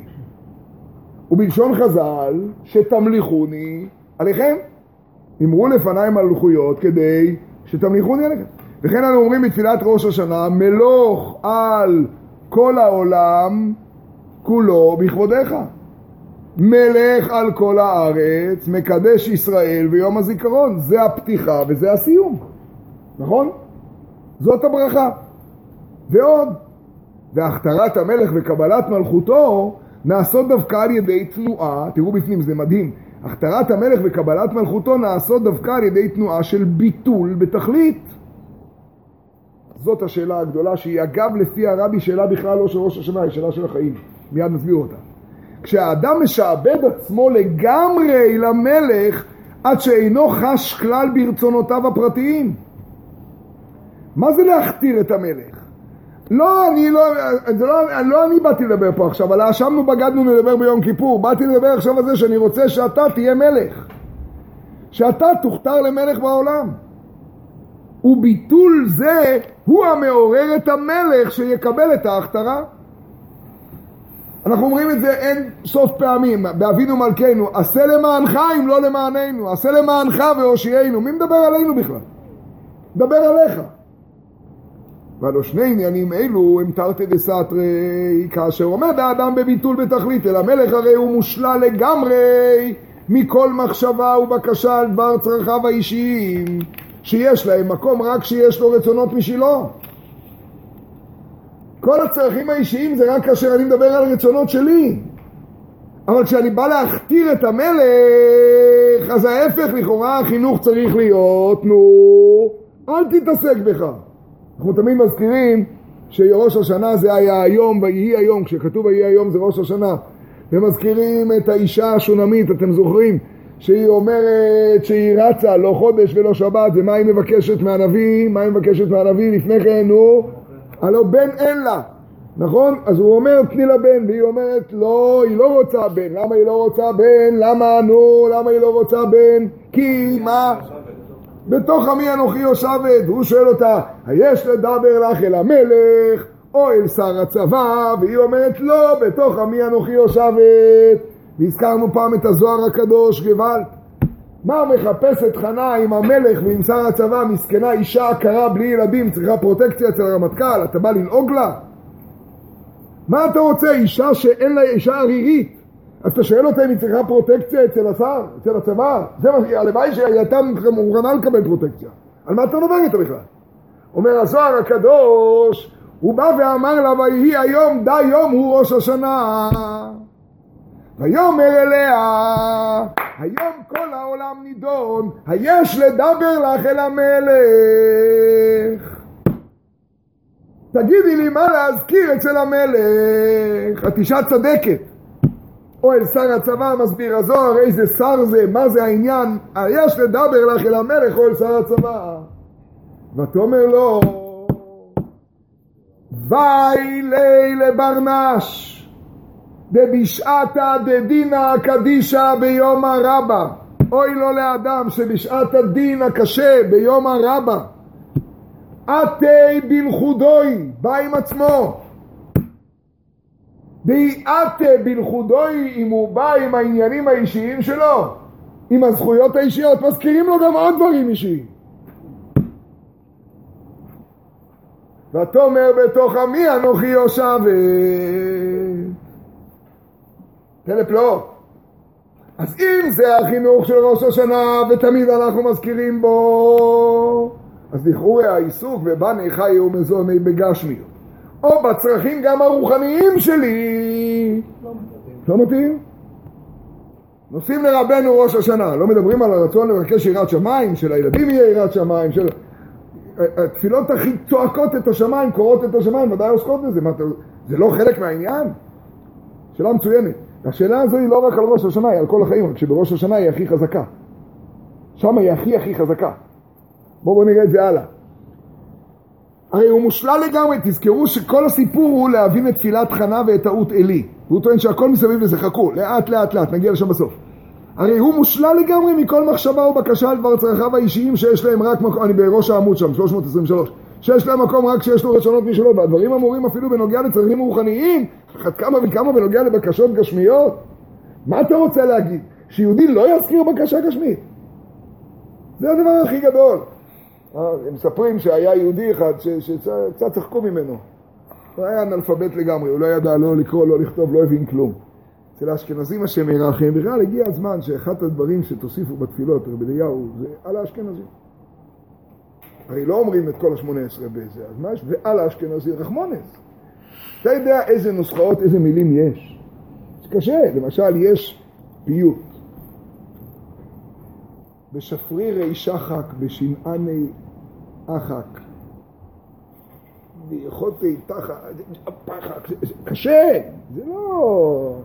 Speaker 1: ובלשון חז"ל, שתמליכוני עליכם. אמרו לפניי מלכויות כדי שתמליכוני עליכם. וכן אנו אומרים בתפילת ראש השנה, מלוך על כל העולם כולו בכבודיך. מלך על כל הארץ, מקדש ישראל ויום הזיכרון. זה הפתיחה וזה הסיום, נכון? זאת הברכה. ועוד, והכתרת המלך וקבלת מלכותו נעשות דווקא על ידי תנועה, תראו בפנים, זה מדהים, הכתרת המלך וקבלת מלכותו נעשות דווקא על ידי תנועה של ביטול בתכלית. זאת השאלה הגדולה, שהיא אגב לפי הרבי שאלה בכלל לא של ראש השנה, היא שאלה של החיים. מיד נסביר אותה. כשהאדם משעבד עצמו לגמרי למלך עד שאינו חש כלל ברצונותיו הפרטיים. מה זה להכתיר את המלך? לא, אני לא, זה לא, לא אני באתי לדבר פה עכשיו, על האשמנו בגדנו לדבר ביום כיפור, באתי לדבר עכשיו על זה שאני רוצה שאתה תהיה מלך, שאתה תוכתר למלך בעולם. וביטול זה הוא המעורר את המלך שיקבל את ההכתרה. אנחנו אומרים את זה אין סוף פעמים, באבינו מלכנו, עשה למענך אם לא למעננו, עשה למענך והושיענו. מי מדבר עלינו בכלל? מדבר עליך. והלא שני עניינים אלו הם תרתי דסתרי, כאשר עומד האדם בביטול בתכלית, אלא המלך הרי הוא מושלל לגמרי מכל מחשבה ובקשה על דבר צרכיו האישיים, שיש להם מקום רק כשיש לו רצונות משלו. כל הצרכים האישיים זה רק כאשר אני מדבר על רצונות שלי. אבל כשאני בא להכתיר את המלך, אז ההפך לכאורה החינוך צריך להיות, נו, אל תתעסק בך. אנחנו תמיד מזכירים שראש השנה זה היה היום, ויהי היום, כשכתוב ויהי היום זה ראש השנה. ומזכירים את האישה השונמית, אתם זוכרים? שהיא אומרת שהיא רצה, לא חודש ולא שבת, ומה היא מבקשת מהנביא? מה היא מבקשת מהנביא לפני כן? נו, הלא בן אין לה, נכון? אז הוא אומר תני לה בן, והיא אומרת לא, היא לא רוצה בן. למה היא לא רוצה בן? למה נו, למה היא לא רוצה בן? כי מה? בתוך עמי אנוכי יושבת, והוא שואל אותה, היש לדבר לך אל המלך או אל שר הצבא? והיא אומרת, לא, בתוך עמי אנוכי יושבת. והזכרנו פעם את הזוהר הקדוש, גוואלד. מה מחפשת חנה עם המלך ועם שר הצבא, מסכנה אישה עקרה בלי ילדים, צריכה פרוטקציה אצל הרמטכ"ל, אתה בא ללעוג לה? מה אתה רוצה, אישה שאין לה, אישה ערירית? אז אתה שואל אותה אם היא צריכה פרוטקציה אצל השר, אצל הצבא? זה מה, הלוואי שהיא הייתה מוכנה לקבל פרוטקציה. על מה אתה מדבר איתה בכלל? אומר הזוהר הקדוש, הוא בא ואמר לה, ויהי היום די יום הוא ראש השנה. ויאמר אליה, היום כל העולם נידון, היש לדבר לך אל המלך. תגידי לי מה להזכיר אצל המלך, את אישה צדקת. או אל שר הצבא מסביר הזוהר איזה שר זה, מה זה העניין, יש לדבר לך אל המלך או אל שר הצבא. ותאמר לו, וי לי לברנש, דבשעתא דדינא קדישא ביום הרבה. אוי לו לאדם שבשעת הדין הקשה ביום הרבה. עתי בלכודוי, בא עם עצמו. דהיעתה בלכודוי אם הוא בא עם העניינים האישיים שלו, עם הזכויות האישיות, מזכירים לו גם עוד דברים אישיים. ותאמר בתוך עמי אנוכי יושבת. פלא פלאות. אז אם זה החינוך של ראש השנה ותמיד אנחנו מזכירים בו, אז לכאורה העיסוק ובני חי ומזוני בגשמיות. או בצרכים גם הרוחניים שלי. לא מתאים? נוסעים לרבנו ראש השנה, לא מדברים על הרצון לבקש יראת שמיים, שלילדים יהיה יראת שמיים, של... התפילות הכי צועקות את השמיים, קוראות את השמיים, ודאי עוסקות בזה, מה, זה לא חלק מהעניין? שאלה מצוינת. השאלה הזו היא לא רק על ראש השנה, היא על כל החיים, רק שבראש השנה היא הכי חזקה. שם היא הכי הכי חזקה. בואו בוא נראה את זה הלאה. הרי הוא מושלל לגמרי, תזכרו שכל הסיפור הוא להבין את תפילת חנה ואת טעות עלי. והוא טוען שהכל מסביב לזה, חכו, לאט לאט לאט, נגיע לשם בסוף. הרי הוא מושלל לגמרי מכל מחשבה ובקשה על דבר צרכיו האישיים שיש להם רק מקום, אני בראש העמוד שם, 323, שיש להם מקום רק כשיש לו רצונות משלו, והדברים אמורים אפילו בנוגע לצרכים רוחניים, אחת כמה וכמה בנוגע לבקשות גשמיות. מה אתה רוצה להגיד? שיהודי לא יזכיר בקשה גשמית? זה הדבר הכי גדול. אה, הם מספרים שהיה יהודי אחד שקצת צחקו ממנו. הוא היה אנאלפבית לגמרי, הוא לא ידע לא לקרוא, לא לכתוב, לא הבין כלום. אצל האשכנזים השם ירחם, בכלל הגיע הזמן שאחד הדברים שתוסיפו בתפילות, רבי אליהו, זה על האשכנזים. הרי לא אומרים את כל השמונה עשרה בזה, אז מה יש? ועל האשכנזי רחמונס. אתה יודע איזה נוסחאות, איזה מילים יש? זה קשה, למשל יש פיוט. בשפרירי שחק, בשנעני אחק, ביכולתי תחת, פחק, קשה, זה לא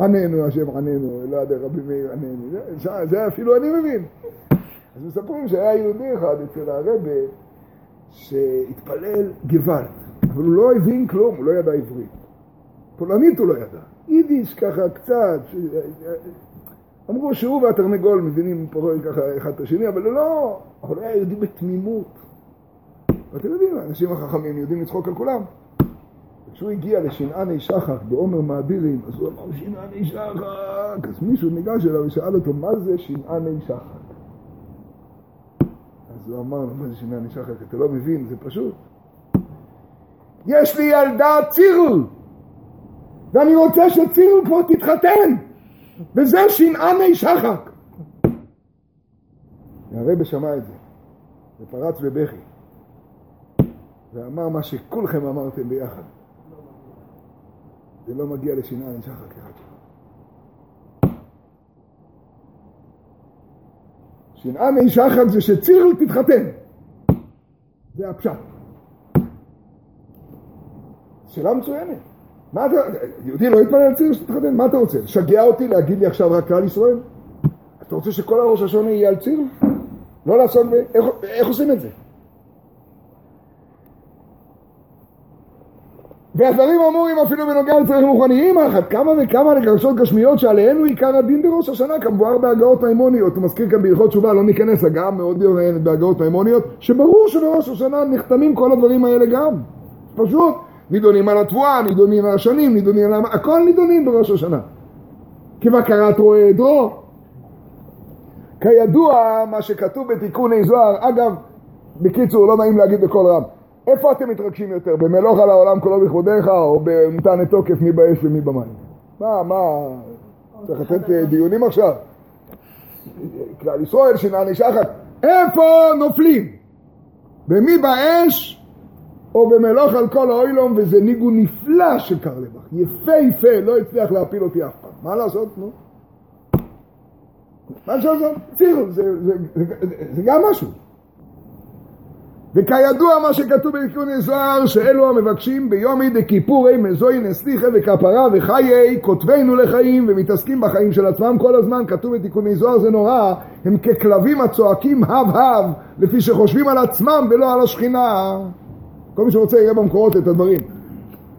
Speaker 1: עננו השם עננו, לא יודע רבי מאיר עננו, זה, זה אפילו אני מבין. אז מספרים שהיה יהודי אחד אצל הרבה שהתפלל גוואלד, אבל הוא לא הבין כלום, הוא לא ידע עברית. פולנית הוא לא ידע. יידיש ככה קצת, ש... אמרו שהוא והתרנגול מבינים פה ככה אחד את השני, אבל לא, אבל היה יהודי בתמימות. ואתם יודעים, האנשים החכמים יודעים לצחוק על כולם. כשהוא הגיע לשנעני שחק בעומר מאדירים, אז הוא אמר שנעני שחק, אז מישהו ניגש אליו ושאל אותו, מה זה שנעני שחק? אז הוא אמר לו, מה זה שנעני שחק? אתה לא מבין, זה פשוט. יש לי ילדה צירל, ואני רוצה שצירל כבר תתחתן, וזה שנעני שחק. והרבא שמע את זה, ופרץ בבכי, ואמר מה שכולכם אמרתם ביחד. זה לא מגיע לשנאה נשחק אחד שלו. שנאה נשחק זה שצירל תתחתן. זה הפשט. שאלה מצוינת. מה אתה, יהודי לא יתפלל על צירל שתתחתן? מה אתה רוצה? לשגע אותי להגיד לי עכשיו רק כלל ישראל? אתה רוצה שכל הראש השונה יהיה על צירל? לא לעשות, איך, איך עושים את זה? והדברים אמורים אפילו בנוגע לצרכים רוחניים, אחת כמה וכמה לגרשות גשמיות שעליהן עיקר הדין בראש השנה, כמבואר בהגאות מימוניות. הוא מזכיר כאן בהלכות תשובה, לא ניכנס הגאה מאוד מעניינת בהגאות מימוניות, שברור שבראש השנה נחתמים כל הדברים האלה גם. פשוט, נידונים על התבואה, נידונים על השנים, נידונים על... הכל נידונים בראש השנה. כבקרת רואה עדרו. כידוע, מה שכתוב בתיקוני זוהר, אגב, בקיצור, לא נעים להגיד בקול רם. איפה אתם מתרגשים יותר? במלוך על העולם כולו בכבודיך, או במתן תוקף מי באש ומי במים? מה, מה, צריך לתת אה, דיונים עכשיו? כלל ישראל שנעני שחת, איפה נופלים? במי באש או במלוך על כל האוילום, וזה ניגון נפלא של קרלבך, יפהפה, לא הצליח להפיל אותי אף פעם. מה לעשות? נו. מה לעשות? זה, זה גם משהו. וכידוע מה שכתוב בתיקוני זוהר, שאלו המבקשים ביומי דכיפורי מזוהי נסליחה וכפרה וחיי כותבינו לחיים ומתעסקים בחיים של עצמם כל הזמן, כתוב בתיקוני זוהר זה נורא, הם ככלבים הצועקים הב הב לפי שחושבים על עצמם ולא על השכינה. כל מי שרוצה יראה במקורות את הדברים.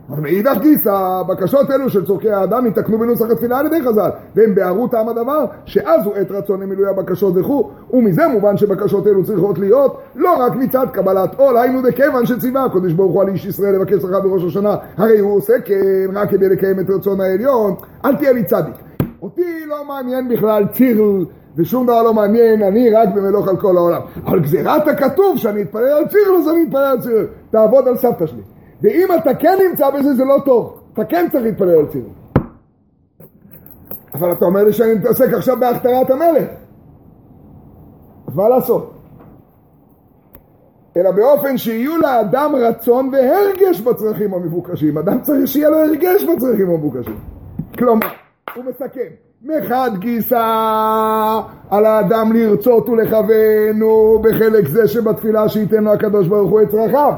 Speaker 1: אבל מאידך גיסא, בקשות אלו של צורכי האדם יתקנו בנוסח התפילה על ידי חז"ל, והם בערו טעם הדבר, שאז הוא עת רצון למילוי הבקשות וכו', ומזה מובן שבקשות אלו צריכות להיות לא רק מצד קבלת עול, היינו דכיוון שציווה הקדוש ברוך הוא על איש ישראל לבקש שכר בראש השנה, הרי הוא עושה כן רק כדי לקיים את רצון העליון, אל תהיה לי צדיק. אותי לא מעניין בכלל צירל ושום דבר לא מעניין, אני רק במלוך על כל העולם. אבל גזירת הכתוב שאני אתפלל על צירל, אז אני אתפלל על צירל. תעבוד על סבתא שלי. ואם אתה כן נמצא בזה, זה לא טוב. אתה כן צריך להתפלל על צירוף. אבל אתה אומר לי שאני מתעסק עכשיו בהכתרת המלך. אז מה לעשות? אלא באופן שיהיו לאדם רצון והרגש בצרכים המבוקשים. אדם צריך שיהיה לו הרגש בצרכים המבוקשים. כלומר, הוא מסכם, מחד גיסא על האדם לרצות ולכוון, בחלק זה שבתפילה שייתן לו הקדוש ברוך הוא את צרכיו.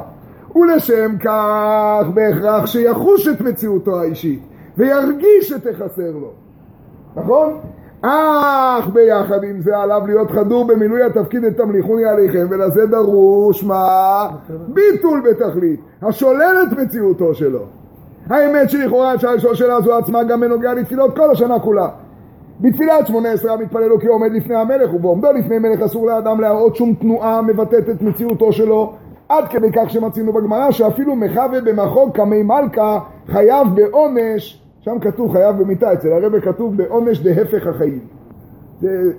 Speaker 1: ולשם כך בהכרח שיחוש את מציאותו האישית וירגיש שתחסר לו, נכון? אך ביחד עם זה עליו להיות חדור במילוי התפקיד את תמליכוני עליכם ולזה דרוש מה? ביטול בתכלית השולל את מציאותו שלו האמת שלכאורה אפשר לשאול שאלה זו עצמה גם בנוגע לתפילות כל השנה כולה בתפילת שמונה עשרה המתפלל לו כי עומד לפני המלך ובעומדו לפני מלך אסור לאדם להראות שום תנועה המבטאת את מציאותו שלו עד כדי כך שמצינו בגמרא שאפילו מחווה במחוג קמי מלכה חייב בעונש, שם כתוב חייב במיתה, אצל הרבי כתוב בעונש דהפך החיים. זה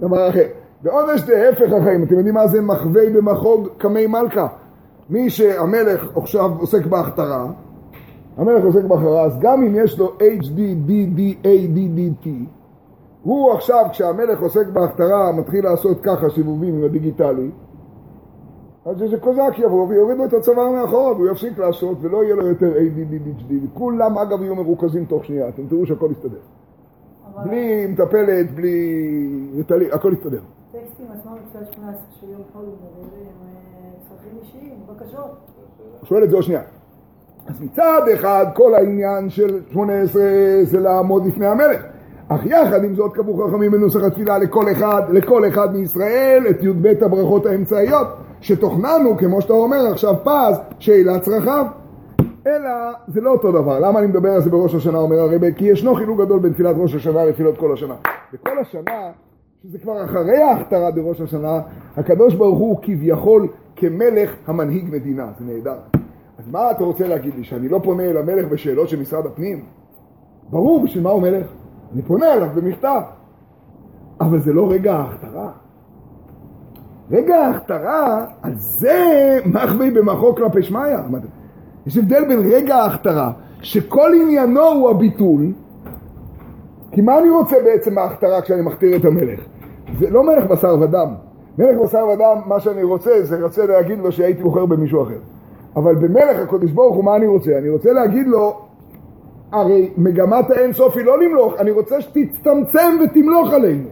Speaker 1: דבר אחר. בעונש דהפך החיים, אתם יודעים מה זה מחווה במחוג קמי מלכה? מי שהמלך עכשיו עוסק בהכתרה, המלך עוסק בהכתרה, אז גם אם יש לו HD, DD, ADDT, הוא עכשיו כשהמלך עוסק בהכתרה מתחיל לעשות ככה סיבובים עם הדיגיטלי, אז איזה קוזק יבוא ויוריד לו את הצוואר מאחורה והוא יפסיק לעשות ולא יהיה לו יותר ADDHD וכולם אגב יהיו מרוכזים תוך שנייה, אתם תראו שהכל יסתדר. בלי מטפלת, בלי... הכל יסתדר.
Speaker 2: טקסטים עצמם בתפילת 18 של יום חול צרכים אישיים, בקשות.
Speaker 1: הוא שואל את זה עוד שנייה. אז מצד אחד כל העניין של 18 זה לעמוד לפני המלך. אך יחד עם זאת קבעו חכמים בנוסח התפילה לכל אחד, לכל אחד מישראל את י"ב הברכות האמצעיות שתוכננו, כמו שאתה אומר עכשיו פז, שאלה צרכיו. אלא זה לא אותו דבר. למה אני מדבר על זה בראש השנה, אומר הרבי? כי ישנו חילוק גדול בין תפילת ראש השנה לתפילות כל השנה. בכל השנה, שזה כבר אחרי ההכתרה בראש השנה, הקדוש ברוך הוא כביכול כמלך המנהיג מדינה. זה נהדר. אז מה אתה רוצה להגיד לי? שאני לא פונה אל המלך בשאלות של משרד הפנים? ברור, בשביל מה הוא מלך? אני פונה אליו במכתב. אבל זה לא רגע ההכתרה. רגע ההכתרה, על זה מחווי במחו כלפי שמיא. יש הבדל בין רגע ההכתרה, שכל עניינו הוא הביטול, כי מה אני רוצה בעצם בהכתרה כשאני מכתיר את המלך? זה לא מלך בשר ודם. מלך בשר ודם, מה שאני רוצה, זה רוצה להגיד לו שהייתי בוחר במישהו אחר. אבל במלך הקודש ברוך הוא, מה אני רוצה? אני רוצה להגיד לו, הרי מגמת האינסוף היא לא למלוך, אני רוצה שתצטמצם ותמלוך עלינו.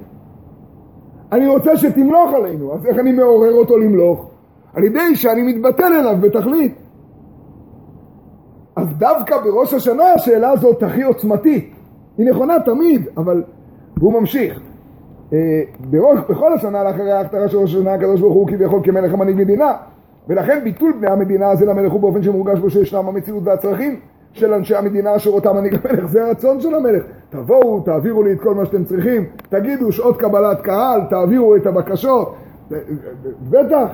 Speaker 1: אני רוצה שתמלוך עלינו, אז איך אני מעורר אותו למלוך? על ידי שאני מתבטל אליו בתכלית. אז דווקא בראש השנה השאלה הזאת הכי עוצמתית. היא נכונה תמיד, אבל... הוא ממשיך. אה, בראש, בכל השנה לאחרי ההכתרה של ראש השנה הקדוש ברוך הוא כביכול כמלך המנהיג מדינה ולכן ביטול בני המדינה הזה למלך הוא באופן שמורגש בו שישנם המציאות והצרכים של אנשי המדינה אשר אותם מנהיג המלך, זה הרצון של המלך. תבואו, תעבירו לי את כל מה שאתם צריכים, תגידו שעות קבלת קהל, תעבירו את הבקשות. בטח.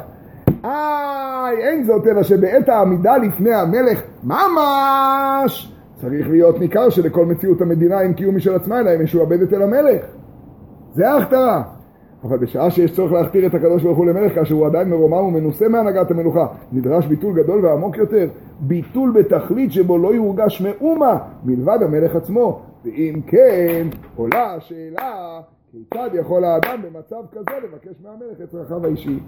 Speaker 1: איי, אין זאת אלא שבעת העמידה לפני המלך, ממש, צריך להיות ניכר שלכל מציאות המדינה אין קיום משל עצמה, אלא היא משועבדת אל המלך. זה ההכתרה. אבל בשעה שיש צורך להכתיר את הקדוש ברוך הוא למלך, כאשר הוא עדיין מרומם ומנוסה מהנהגת המלוכה, נדרש ביטול גדול ועמוק יותר, ביטול בתכלית שבו לא יורגש מאומה מלבד המלך עצמו. ואם כן, עולה השאלה, כיצד יכול האדם במצב כזה לבקש מהמלך את צרכיו האישי?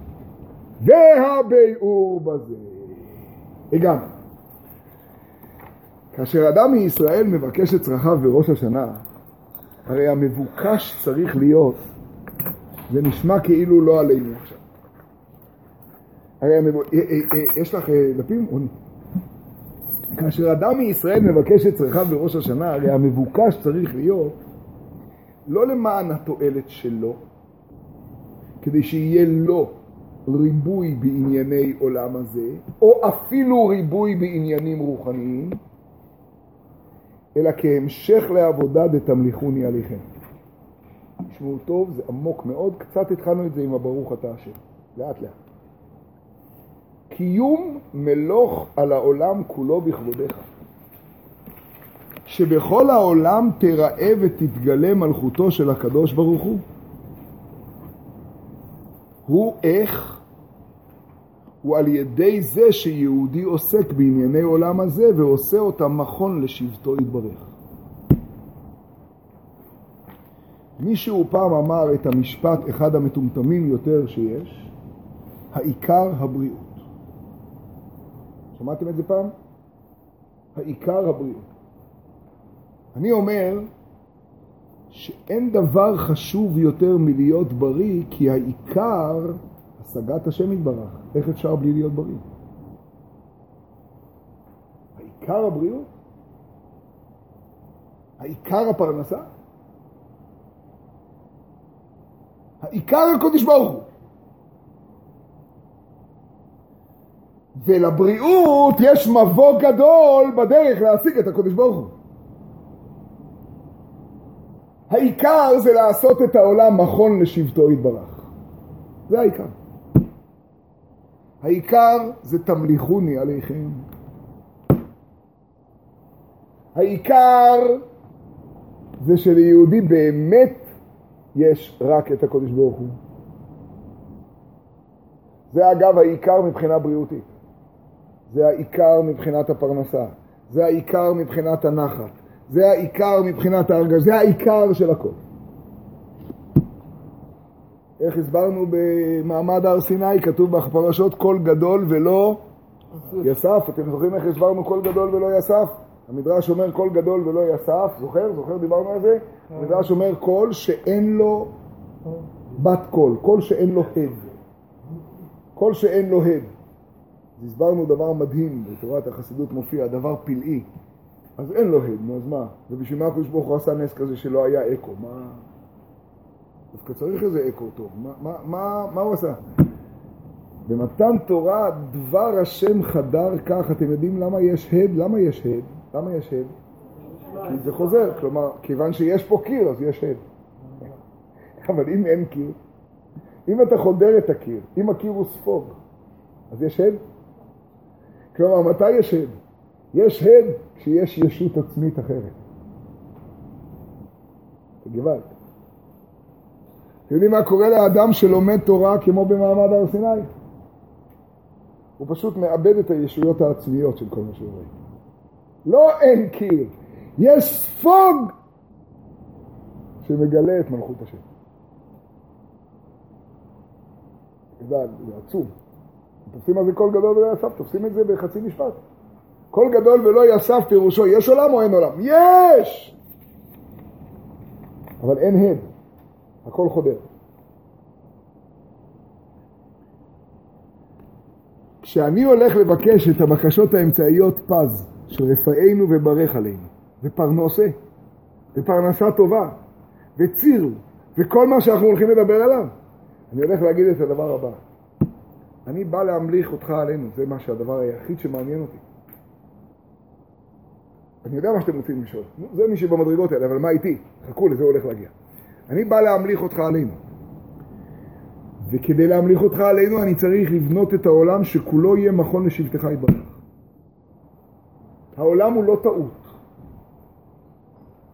Speaker 1: והביאור בזה. הגענו. כאשר אדם מישראל מבקש את צרכיו בראש השנה, הרי המבוקש צריך להיות זה נשמע כאילו לא עלינו עכשיו. אה, אה, אה, יש לך דפים? כאשר אדם מישראל מבקש את צרכיו בראש השנה, הרי המבוקש צריך להיות לא למען התועלת שלו, כדי שיהיה לו ריבוי בענייני עולם הזה, או אפילו ריבוי בעניינים רוחניים, אלא כהמשך לעבודה דתמליכוני עליכם. תשמעו טוב, זה עמוק מאוד, קצת התחלנו את זה עם הברוך אתה השם, לאט לאט. קיום מלוך על העולם כולו בכבודיך. שבכל העולם תיראה ותתגלה מלכותו של הקדוש ברוך הוא. הוא איך? הוא על ידי זה שיהודי עוסק בענייני עולם הזה ועושה אותם מכון לשבטו יתברך. מישהו פעם אמר את המשפט, אחד המטומטמים יותר שיש, העיקר הבריאות. שמעתם את זה פעם? העיקר הבריאות. אני אומר שאין דבר חשוב יותר מלהיות בריא, כי העיקר השגת השם יתברך. איך אפשר בלי להיות בריא? העיקר הבריאות? העיקר הפרנסה? העיקר הקודש ברוך הוא. ולבריאות יש מבוא גדול בדרך להשיג את הקודש ברוך הוא. העיקר זה לעשות את העולם מכון לשבטו יתברך. זה העיקר. העיקר זה תמליכוני עליכם. העיקר זה שליהודי באמת יש רק את הקודש ברוך הוא. זה אגב העיקר מבחינה בריאותית. זה העיקר מבחינת הפרנסה. זה העיקר מבחינת הנחת. זה העיקר מבחינת ההרגשה. זה העיקר של הכל. איך הסברנו במעמד הר סיני, כתוב בפרשות קול גדול ולא יסף. אתם זוכרים איך הסברנו קול גדול ולא יסף? המדרש אומר קול גדול ולא יסף, זוכר? זוכר דיברנו על זה? המדרש אומר קול שאין לו בת קול, קול שאין לו הד. קול שאין לו הד. הסברנו דבר מדהים, בתורת החסידות מופיע, דבר פלאי. אז אין לו הד, נו אז מה? ובשביל מה הקדוש ברוך הוא עשה נס כזה שלא היה אקו? מה... דווקא צריך איזה אקו טוב. מה, מה, מה, מה הוא עשה? במתן תורה דבר השם חדר כך, אתם יודעים למה יש הד? למה יש הד? למה יש הד? כי זה חוזר, כלומר, כיוון שיש פה קיר אז יש הד. אבל אם אין קיר, אם אתה חודר את הקיר, אם הקיר הוא ספוג, אז יש הד? כלומר, מתי יש הד? יש הד כשיש ישות עצמית אחרת. זה גוואלד. אתם יודעים מה קורה לאדם שלומד תורה כמו במעמד הר סיני? הוא פשוט מאבד את הישויות העצמיות של כל מה שהוא רואה. לא אין קיר, יש ספוג שמגלה את מלכות השם. זה עצום. תופסים מה זה קול גדול ולא יסף, תופסים את זה בחצי משפט. קול גדול ולא יסף פירושו, יש עולם או אין עולם? יש! אבל אין הד, הכל חודר. כשאני הולך לבקש את הבקשות האמצעיות פז של רפאנו וברך עלינו, ופרנוסה, ופרנסה טובה, וציר, וכל מה שאנחנו הולכים לדבר עליו, אני הולך להגיד את הדבר הבא. אני בא להמליך אותך עלינו, זה מה שהדבר היחיד שמעניין אותי. אני יודע מה שאתם רוצים לשאול, זה מי שבמדרגות האלה, אבל מה איתי? חכו, לזה הולך להגיע. אני בא להמליך אותך עלינו. וכדי להמליך אותך עלינו אני צריך לבנות את העולם שכולו יהיה מכון לשבטך יתברך. העולם הוא לא טעות.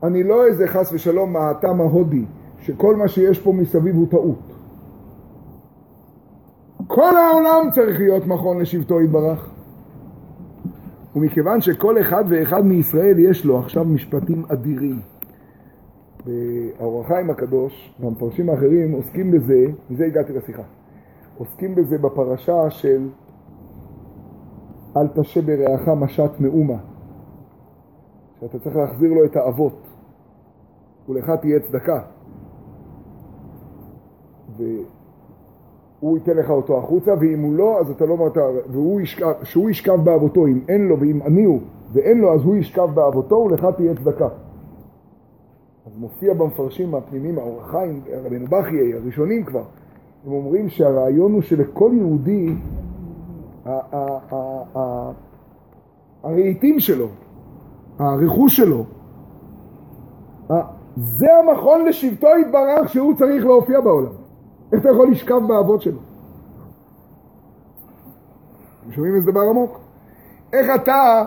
Speaker 1: אני לא איזה חס ושלום מהתם ההודי, שכל מה שיש פה מסביב הוא טעות. כל העולם צריך להיות מכון לשבטו יתברך. ומכיוון שכל אחד ואחד מישראל יש לו עכשיו משפטים אדירים. באור החיים הקדוש והמפרשים האחרים עוסקים בזה, מזה הגעתי לשיחה, עוסקים בזה בפרשה של אל תשה ברעך משת מאומה, שאתה צריך להחזיר לו את האבות, ולך תהיה צדקה. והוא ייתן לך אותו החוצה, ואם הוא לא, אז אתה לא והוא ישכב, שהוא ישכב באבותו, אם אין לו ואם עני הוא, ואין לו, אז הוא ישכב באבותו, ולך תהיה צדקה. אז מופיע במפרשים הפנימיים, האור החיים, רבנו בכיי, הראשונים כבר, הם אומרים שהרעיון הוא שלכל יהודי, הרהיטים שלו, הרכוש שלו, זה המכון לשבטו יתברך שהוא צריך להופיע בעולם. איך אתה יכול לשכב באבות שלו? אתם שומעים איזה דבר עמוק? איך אתה,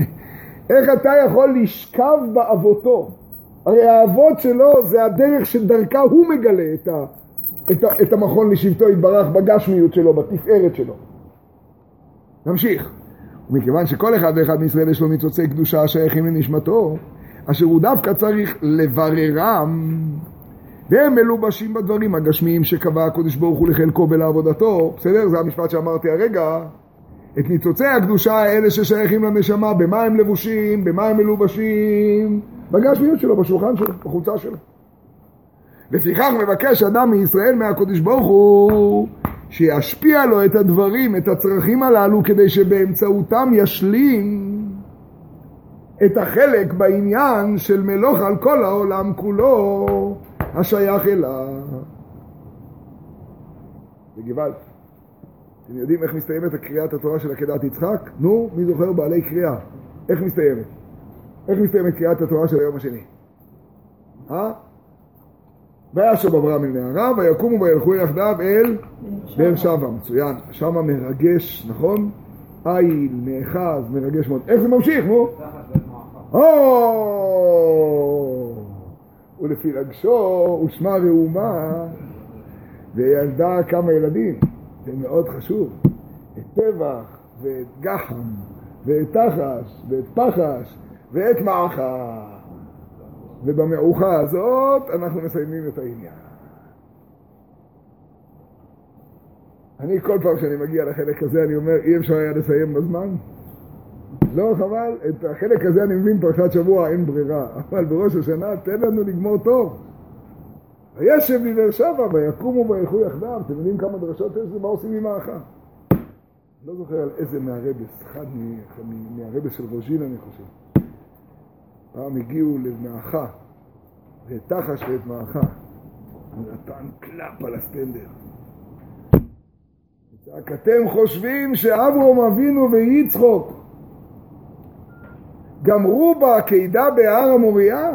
Speaker 1: איך אתה יכול לשכב באבותו? הרי האבות שלו זה הדרך שדרכה הוא מגלה את, ה, את, ה, את המכון לשבטו יתברך בגשמיות שלו, בתפארת שלו. נמשיך. ומכיוון שכל אחד ואחד מישראל יש לו מצוצי קדושה השייכים לנשמתו, אשר הוא דווקא צריך לבררם, והם מלובשים בדברים הגשמיים שקבע הקדוש ברוך הוא לחלקו ולעבודתו, בסדר? זה המשפט שאמרתי הרגע. את ניצוצי הקדושה האלה ששייכים לנשמה, במה הם לבושים, במה הם מלובשים? בגשמיות שלו, בשולחן שלו, בחולצה שלו. לפיכך מבקש אדם מישראל מהקדוש ברוך הוא שישפיע לו את הדברים, את הצרכים הללו, כדי שבאמצעותם ישלים את החלק בעניין של מלוך על כל העולם כולו השייך אליו. זה גוואלד. אתם יודעים איך מסתיימת הקריאת התורה של עקדת יצחק? נו, מי זוכר בעלי קריאה? איך מסתיימת? איך מסתיימת קריאת התורה של היום השני? אה? וישוב אברהם אל נערה, ויקומו וילכו יחדיו אל באר שבע. מצוין. שמה מרגש, נכון? איל, נאחז, מרגש מאוד. איך זה ממשיך, נו? ולפי רגשו ושמה ראומה וילדה כמה ילדים. זה מאוד חשוב. את טבח ואת גחם ואת תחש ואת פחש ואת מעכה. ובמעוכה הזאת אנחנו מסיימים את העניין. אני כל פעם שאני מגיע לחלק הזה אני אומר אי אפשר היה לסיים בזמן? לא חבל, את החלק הזה אני מבין פרשת שבוע אין ברירה, אבל בראש השנה תן לנו לגמור טוב. וישב בבאר שבע ויקומו וילכו יחדיו, אתם יודעים כמה דרשות יש? מה עושים עם האחה? לא זוכר על איזה מהרבס, אחד מהרבס של רוז'ין אני חושב. פעם הגיעו למאחה, ואת תחש ואת הוא נתן קלאפ על הסטנדר. רק אתם חושבים שאברום אבינו ויצחוק גמרו בעקידה בהר המוריה?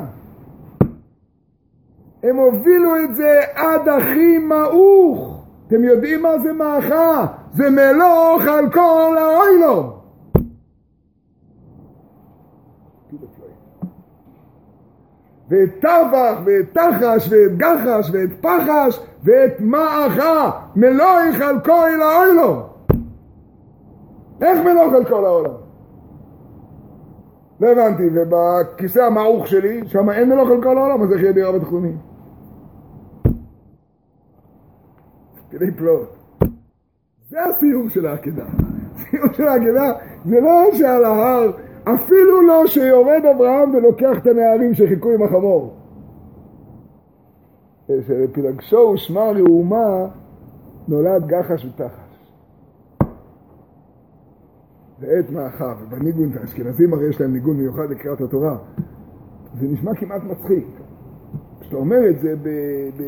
Speaker 1: הם הובילו את זה עד הכי מעוך. אתם יודעים מה זה מאחה? זה מלוך על כל האוילום. ואת טבח, ואת תחש, ואת גחש, ואת פחש, ואת מאחה, מלוך על כל האוילום. איך מלוך על כל העולם? לא הבנתי, ובכיסא המעוך שלי, שם אין מלוך על כל העולם, אז איך יהיה דירה בתחתונים? כדי פלאות. זה הסיום של העקדה. הסיום של העקדה זה לא שעל ההר, אפילו לא שיורד אברהם ולוקח את הנערים שחיכו עם החמור. שלפילגשו ושמע ראומה נולד גחש ותחש. ועת מאחר, ובניגון, האשכנזים הרי יש להם ניגון מיוחד לקריאת התורה. זה נשמע כמעט מצחיק. כשאתה אומר את זה ב... ב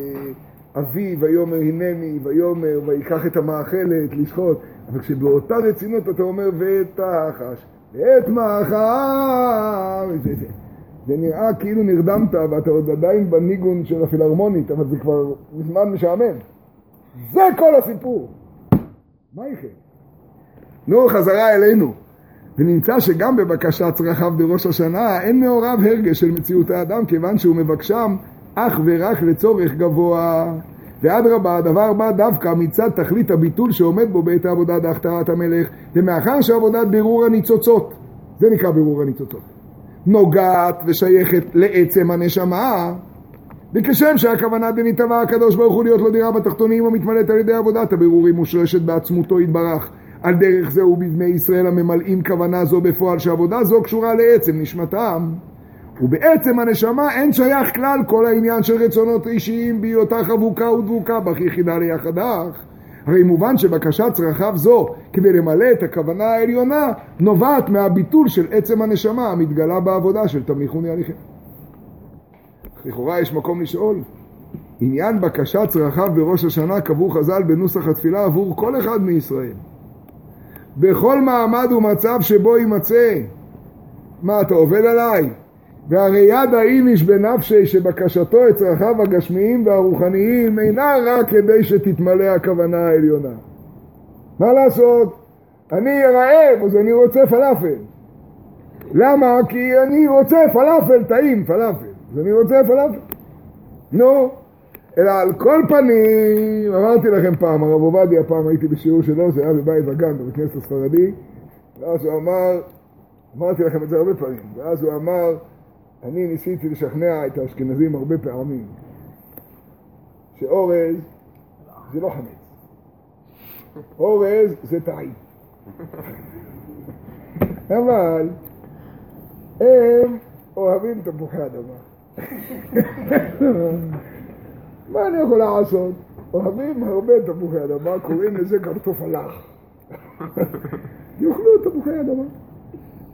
Speaker 1: אבי ויאמר הנני, ויאמר ויקח את המאכלת לשחוט, אבל כשבאותה רצינות אתה אומר ואת תחש, ואת מאחר, זה, זה, זה נראה כאילו נרדמת ואתה עוד עדיין בניגון של הפילהרמונית, אבל זה כבר מזמן משעמם. זה כל הסיפור. מה יחד? נו, חזרה אלינו. ונמצא שגם בבקשת צרכיו בראש השנה אין מעורב הרגש של מציאות האדם כיוון שהוא מבקשם אך ורק לצורך גבוה. ואדרבה, הדבר בא דווקא מצד תכלית הביטול שעומד בו בעת העבודה דהכתרת המלך, ומאחר שעבודת בירור הניצוצות, זה נקרא בירור הניצוצות, נוגעת ושייכת לעצם הנשמה, וכשם שהכוונה דניתבע הקדוש ברוך הוא להיות לו דירה בתחתונים המתמלאת על ידי עבודת הבירורים מושרשת בעצמותו יתברך. על דרך זה ובבני ישראל הממלאים כוונה זו בפועל שעבודה זו קשורה לעצם נשמתם. ובעצם הנשמה אין שייך כלל כל העניין של רצונות אישיים בהיותה חבוקה ודבוקה בך יחידה ליחדך. הרי מובן שבקשת צרכיו זו כדי למלא את הכוונה העליונה נובעת מהביטול של עצם הנשמה המתגלה בעבודה של תמיכוני הליכם. לכאורה יש מקום לשאול, עניין בקשת צרכיו בראש השנה קבעו חז"ל בנוסח התפילה עבור כל אחד מישראל. בכל מעמד ומצב שבו יימצא. מה, אתה עובד עליי? והרי יד האיניש בנפשי שבקשתו את צרכיו הגשמיים והרוחניים אינה רק כדי שתתמלא הכוונה העליונה. מה לעשות? אני רעב אז אני רוצה פלאפל. למה? כי אני רוצה פלאפל טעים, פלאפל. אז אני רוצה פלאפל. נו, אלא על כל פנים, אמרתי לכם פעם, הרב עובדיה פעם הייתי בשיעור שלו, זה היה בבית וגן, בבית כנסת הספרדי, ואז הוא אמר, אמרתי לכם את זה הרבה פעמים, ואז הוא אמר, אני ניסיתי לשכנע את האשכנזים הרבה פעמים שאורז זה לא חמץ. אורז זה טעים. אבל הם אוהבים תפוחי אדמה. מה אני יכול לעשות? אוהבים הרבה תפוחי אדמה, קוראים לזה כרטופלח. יאכלו תפוחי אדמה.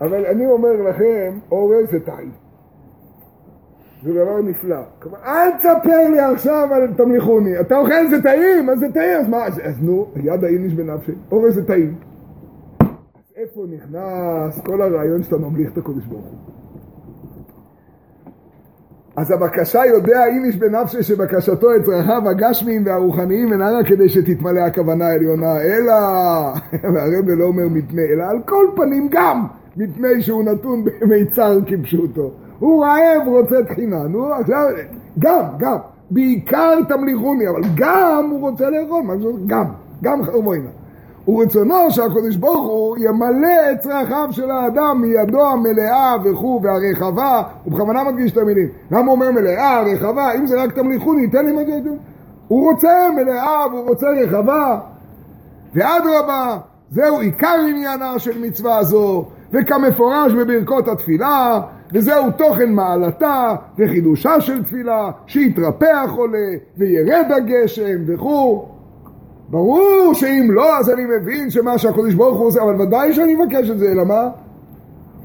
Speaker 1: אבל אני אומר לכם, אורז זה טעים. זה דבר נפלא. כלומר, אל תספר לי עכשיו על תמליכוני. אתה אוכל זה טעים, אז זה טעים, אז מה? אז, אז נו, יד האיניש בנפשי, אורז זה טעים. איפה נכנס כל הרעיון שאתה ממליך את הקודש ברוך הוא? אז הבקשה יודע איניש בנפשי שבקשתו את צרכיו הגשמיים והרוחניים אינה רק כדי שתתמלא הכוונה העליונה, אלא, והרב לא אומר מפני, אלא על כל פנים גם, מפני שהוא נתון במיצר כפשוטו. הוא רעב, רוצה תחינה. נו, עכשיו, גם, גם. בעיקר תמליכוני, אבל גם הוא רוצה לאכול, מה זאת גם, גם חרמוינה. ורצונו שהקדוש ברוך הוא ימלא את צרכיו של האדם מידו המלאה וכו' והרחבה, הוא בכוונה מדגיש את המילים. למה הוא אומר מלאה, רחבה? אם זה רק תמליכוני, תן לי מה זה. הוא רוצה מלאה והוא רוצה רחבה. ואדרבה, זהו עיקר עניינה של מצווה זו, וכמפורש בברכות התפילה, וזהו תוכן מעלתה וחידושה של תפילה, שיתרפא החולה וירד הגשם וכו'. ברור שאם לא, אז אני מבין שמה שהקדוש ברוך הוא עושה, אבל ודאי שאני מבקש את זה, אלא מה?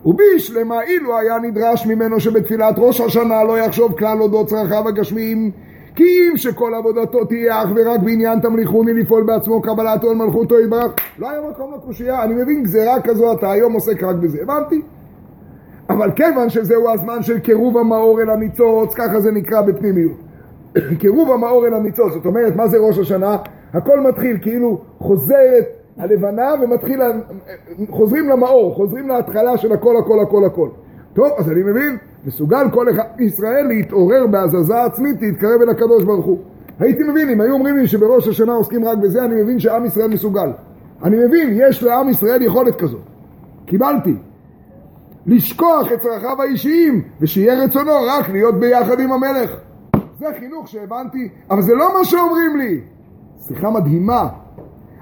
Speaker 1: ובישלמה אילו היה נדרש ממנו שבתפילת ראש השנה לא יחשוב כלל אודות צרכיו הגשמיים, כי אם שכל עבודתו תהיה אך ורק בעניין תמליכוני לפעול בעצמו קבלת עול מלכותו יתברך, לא היה מקום לקושייה. אני מבין, גזירה כזו אתה היום עוסק רק בזה. הבנתי. אבל כיוון שזהו הזמן של קירוב המאור אל הניצוץ, ככה זה נקרא בפנימיות. קירוב המאור אל הניצוץ, זאת אומרת, מה זה ראש השנה? הכל מתחיל כאילו חוזרת הלבנה ומתחיל, חוזרים למאור, חוזרים להתחלה של הכל הכל הכל הכל. טוב, אז אני מבין, מסוגל כל אחד בישראל להתעורר בהזזה עצמית, להתקרב אל הקדוש ברוך הוא. הייתי מבין, אם היו אומרים לי שבראש השנה עוסקים רק בזה, אני מבין שעם ישראל מסוגל. אני מבין, יש לעם ישראל יכולת כזאת. קיבלתי. לשכוח את צרכיו האישיים, ושיהיה רצונו רק להיות ביחד עם המלך. זה חינוך שהבנתי, אבל זה לא מה שאומרים לי. שיחה מדהימה.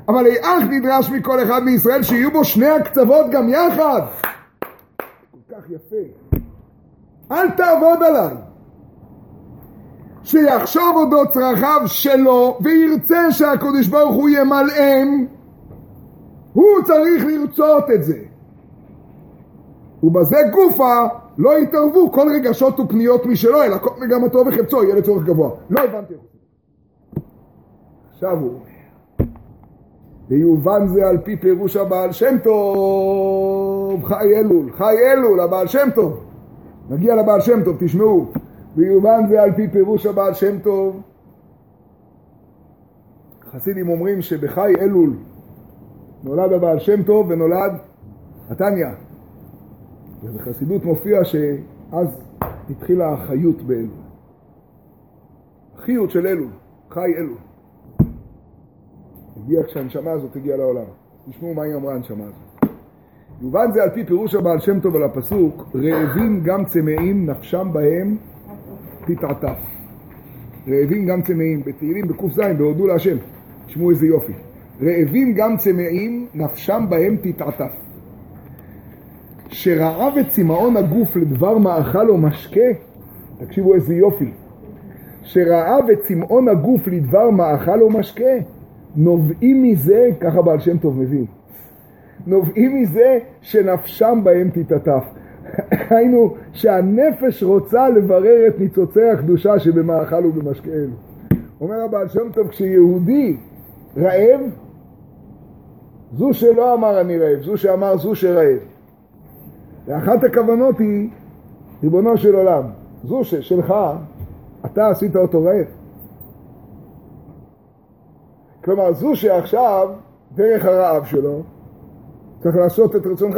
Speaker 1: אבל היאך נדרש מכל אחד מישראל שיהיו בו שני הקצוות גם יחד. כל כך יפה. אל תעבוד עליי. שיחשוב אודות צרכיו שלו וירצה שהקדוש ברוך הוא ימלאם, הוא צריך לרצות את זה. ובזה גופה לא יתערבו כל רגשות ופניות משלו, אלא כל מגמתו וחפצו יהיה לצורך גבוה. לא הבנתי. עכשיו הוא ויובן זה על פי פירוש הבעל שם טוב, חי אלול, חי אלול, הבעל שם טוב. נגיע לבעל שם טוב, תשמעו. ויובן זה על פי פירוש הבעל שם טוב. חסידים אומרים שבחי אלול נולד הבעל שם טוב ונולד התניא. ובחסידות מופיע שאז התחילה החיות באלול. החיות של אלול, חי אלול. הגיע כשהנשמה הזאת הגיעה לעולם. תשמעו מה היא אמרה הנשמה הזאת. יובן זה על פי פירוש הבעל שם טוב על הפסוק, רעבים גם צמאים נפשם בהם תתעטף. רעבים גם צמאים, בתהילים בק"ז, בהודו להשם. תשמעו איזה יופי. רעבים גם צמאים, נפשם בהם תתעטף. שרעב את צמאון הגוף לדבר מאכל או משקה, תקשיבו איזה יופי. שרעב את צמאון הגוף לדבר מאכל או משקה, נובעים מזה, ככה בעל שם טוב מביא, נובעים מזה שנפשם בהם תתעטף. היינו שהנפש רוצה לברר את ניצוצי הקדושה שבמאכל ובמשקה אלו. אומר הבעל שם טוב, כשיהודי רעב, זו שלא אמר אני רעב, זו שאמר זו שרעב. ואחת הכוונות היא, ריבונו של עולם, זו שלך, אתה עשית אותו רעב. כלומר, זו שעכשיו, דרך הרעב שלו, צריך לעשות את רצונך.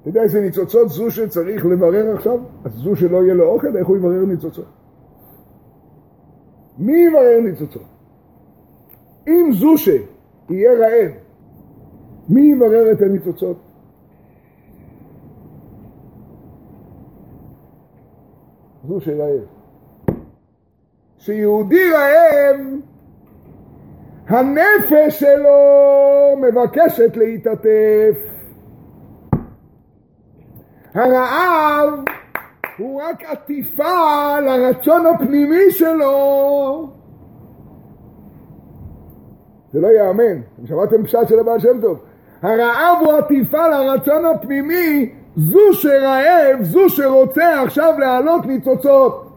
Speaker 1: אתה יודע איזה ניצוצות זו שצריך לברר עכשיו? אז זו שלא יהיה לו אוכל, איך הוא יברר ניצוצות? מי יברר ניצוצות? אם זו שיהיה רעב, מי יברר את הניצוצות? זו שרעב. שיהודי רעב, הנפש שלו מבקשת להתעטף. הרעב הוא רק עטיפה לרצון הפנימי שלו. זה לא ייאמן, שמעתם פשט של הבעל שם טוב. הרעב הוא עטיפה לרצון הפנימי, זו שרעב, זו שרוצה עכשיו להעלות ניצוצות.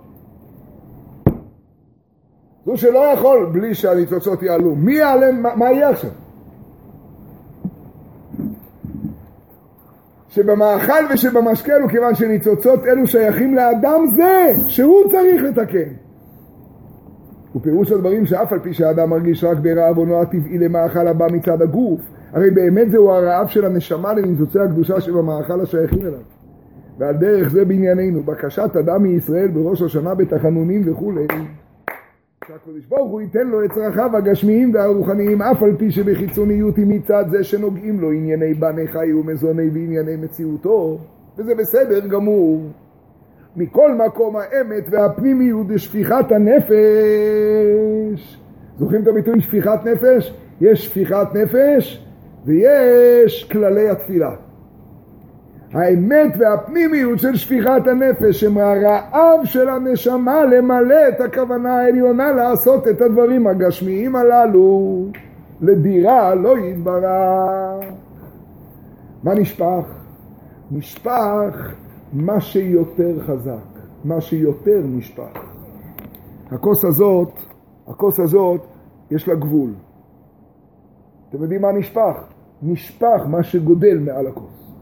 Speaker 1: זו שלא יכול בלי שהניצוצות יעלו. מי יעלה, מה, מה יהיה עכשיו? שבמאכל ושבמשקה אלו, כיוון שניצוצות אלו שייכים לאדם זה, שהוא צריך לתקן. ופירוש הדברים שאף על פי שהאדם מרגיש רק ברעב עונו הטבעי למאכל הבא מצד הגוף, הרי באמת זהו הרעב של הנשמה לניצוצי הקדושה שבמאכל השייכים אליו. ועל דרך זה בענייננו, בקשת אדם מישראל בראש השנה בתחנונים וכולי. שהקדוש ברוך הוא ייתן לו את צרכיו הגשמיים והרוחניים אף על פי שבחיצוניות היא מצד זה שנוגעים לו ענייני בני חי ומזוני וענייני מציאותו וזה בסדר גמור מכל מקום האמת והפנימיות ושפיכת הנפש זוכרים את הביטוי שפיכת נפש? יש שפיכת נפש ויש כללי התפילה האמת והפנימיות של שפיכת הנפש הם הרעב של הנשמה למלא את הכוונה העליונה לעשות את הדברים הגשמיים הללו לדירה לא יתברך. מה נשפך? נשפך מה שיותר חזק. מה שיותר נשפך. הכוס הזאת, הכוס הזאת, יש לה גבול. אתם יודעים מה נשפך? נשפך מה שגודל מעל הכוס.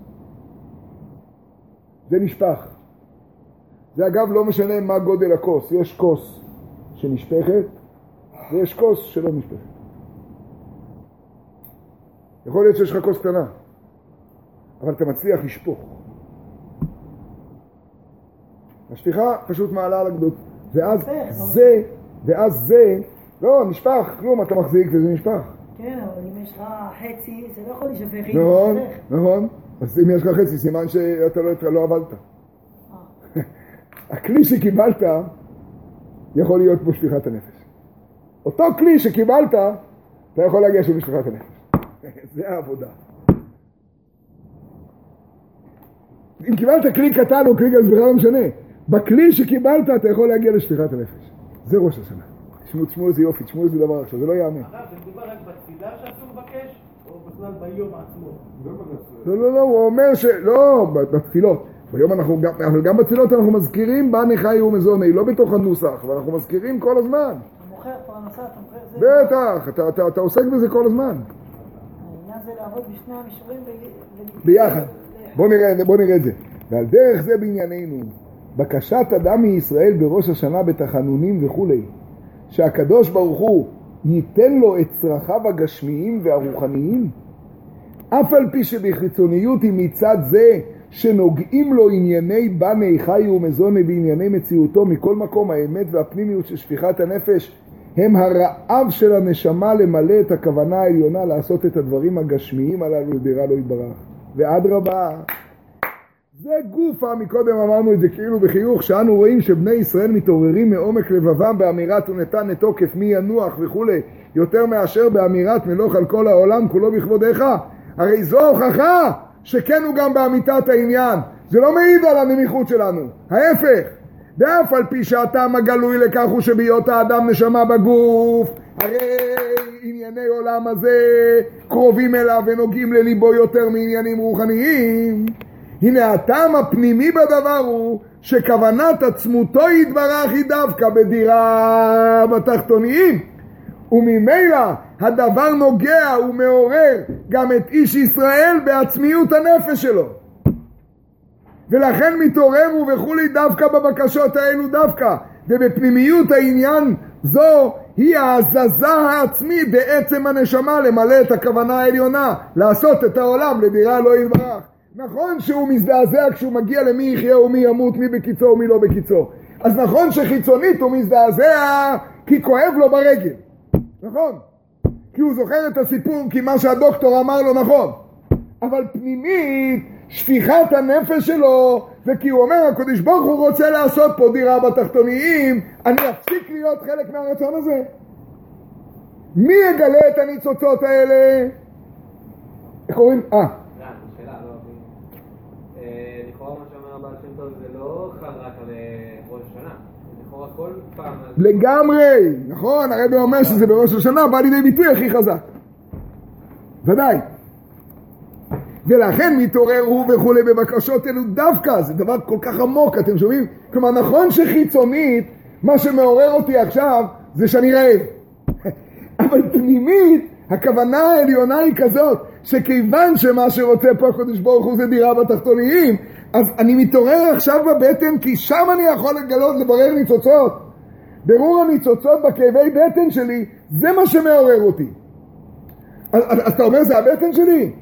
Speaker 1: זה נשפך. זה אגב לא משנה מה גודל הכוס, יש כוס שנשפכת ויש כוס שלא נשפכת. יכול להיות שיש לך כוס קטנה, אבל אתה מצליח לשפוך. השפיכה פשוט מעלה על הגדות, ואז זה, ואז זה, לא, נשפך, כלום, אתה מחזיק וזה נשפך.
Speaker 2: כן, אבל אם יש לך חצי, זה לא יכול להישפך.
Speaker 1: נכון, נכון. אז אם יש לך חצי, סימן שאתה לא, לא עבדת.
Speaker 2: אה.
Speaker 1: הכלי שקיבלת יכול להיות פה שפיכת הנפש. אותו כלי שקיבלת, אתה יכול להגיע שם לשפיכת הנפש. זה העבודה. אם קיבלת כלי קטן או כלי גדול, זה בכלל לא משנה. בכלי שקיבלת אתה יכול להגיע לשפיכת הנפש. זה ראש השנה. תשמעו, תשמעו איזה יופי, תשמעו איזה דבר עכשיו, זה לא ייאמן.
Speaker 3: זה מדובר רק בתפילה שאסור לבקש, או בכלל ביום עצמו?
Speaker 1: לא, לא, לא, הוא אומר ש... לא, בתפילות. ביום אנחנו גם, אבל גם בתפילות אנחנו מזכירים בני חיו ומזוני, לא בתוך הנוסח, אבל אנחנו מזכירים כל הזמן.
Speaker 2: אתה מוכר פרנסה, אתה מוכר זה.
Speaker 1: בטח, אתה, אתה, אתה עוסק בזה כל הזמן.
Speaker 2: העניין זה לעבוד בשני המישורים ב-
Speaker 1: ביחד. בוא נראה, בוא נראה את זה. ועל דרך זה בענייננו, בקשת אדם מישראל בראש השנה בתחנונים וכולי, שהקדוש ברוך הוא ייתן לו את צרכיו הגשמיים והרוחניים, אף על פי שבחיצוניות היא מצד זה שנוגעים לו ענייני בני חי ומזוני בענייני מציאותו מכל מקום האמת והפנימיות של שפיכת הנפש הם הרעב של הנשמה למלא את הכוונה העליונה לעשות את הדברים הגשמיים הללו לדירה לא יתברך. ואדרבה, זה גופה, מקודם אמרנו את זה כאילו בחיוך, שאנו רואים שבני ישראל מתעוררים מעומק לבבם באמירת ונתן את תוקף מי ינוח וכולי, יותר מאשר באמירת מלוך על כל העולם כולו בכבודיך. הרי זו הוכחה שכן הוא גם באמיתת העניין. זה לא מעיד על הנמיכות שלנו, ההפך. ואף על פי שהטעם הגלוי לכך הוא שבהיות האדם נשמה בגוף, הרי ענייני עולם הזה קרובים אליו ונוגעים לליבו יותר מעניינים רוחניים. הנה הטעם הפנימי בדבר הוא שכוונת עצמותו יתברך היא דווקא בדירה בתחתוניים. וממילא הדבר נוגע ומעורר גם את איש ישראל בעצמיות הנפש שלו. ולכן מתעורר וכולי דווקא בבקשות האלו דווקא, ובפנימיות העניין זו היא ההזזה העצמית בעצם הנשמה למלא את הכוונה העליונה, לעשות את העולם לדירה לא יתברך. נכון שהוא מזדעזע כשהוא מגיע למי יחיה ומי ימות, מי בקיצו ומי לא בקיצו. אז נכון שחיצונית הוא מזדעזע כי כואב לו ברגל. נכון. כי הוא זוכר את הסיפור כי מה שהדוקטור אמר לו נכון. אבל פנימית, שפיכת הנפש שלו, זה כי הוא אומר, הקדוש ברוך הוא רוצה לעשות פה דירה בתחתוניים, אני אפסיק להיות חלק מהרצון הזה. מי יגלה את הניצוצות האלה? איך קוראים? אה,
Speaker 4: רן, שאלה, לא... אה, זה לא אה.
Speaker 1: לגמרי, נכון, הרבי אומר שזה בראש השנה בא לידי ביטוי הכי חזק. ודאי. ולכן מתעורר הוא וכולי בבקשות אלו דווקא, זה דבר כל כך עמוק, אתם שומעים? כלומר, נכון שחיצונית, מה שמעורר אותי עכשיו זה שאני רעב. אבל פנימית, הכוונה העליונה היא כזאת, שכיוון שמה שרוצה פה הקדוש ברוך הוא זה דירה בתחתוניים, אז אני מתעורר עכשיו בבטן, כי שם אני יכול לגלות, לברר ניצוצות. ברור הניצוצות בכאבי בטן שלי, זה מה שמעורר אותי. אז, אז, אז אתה אומר, זה הבטן שלי?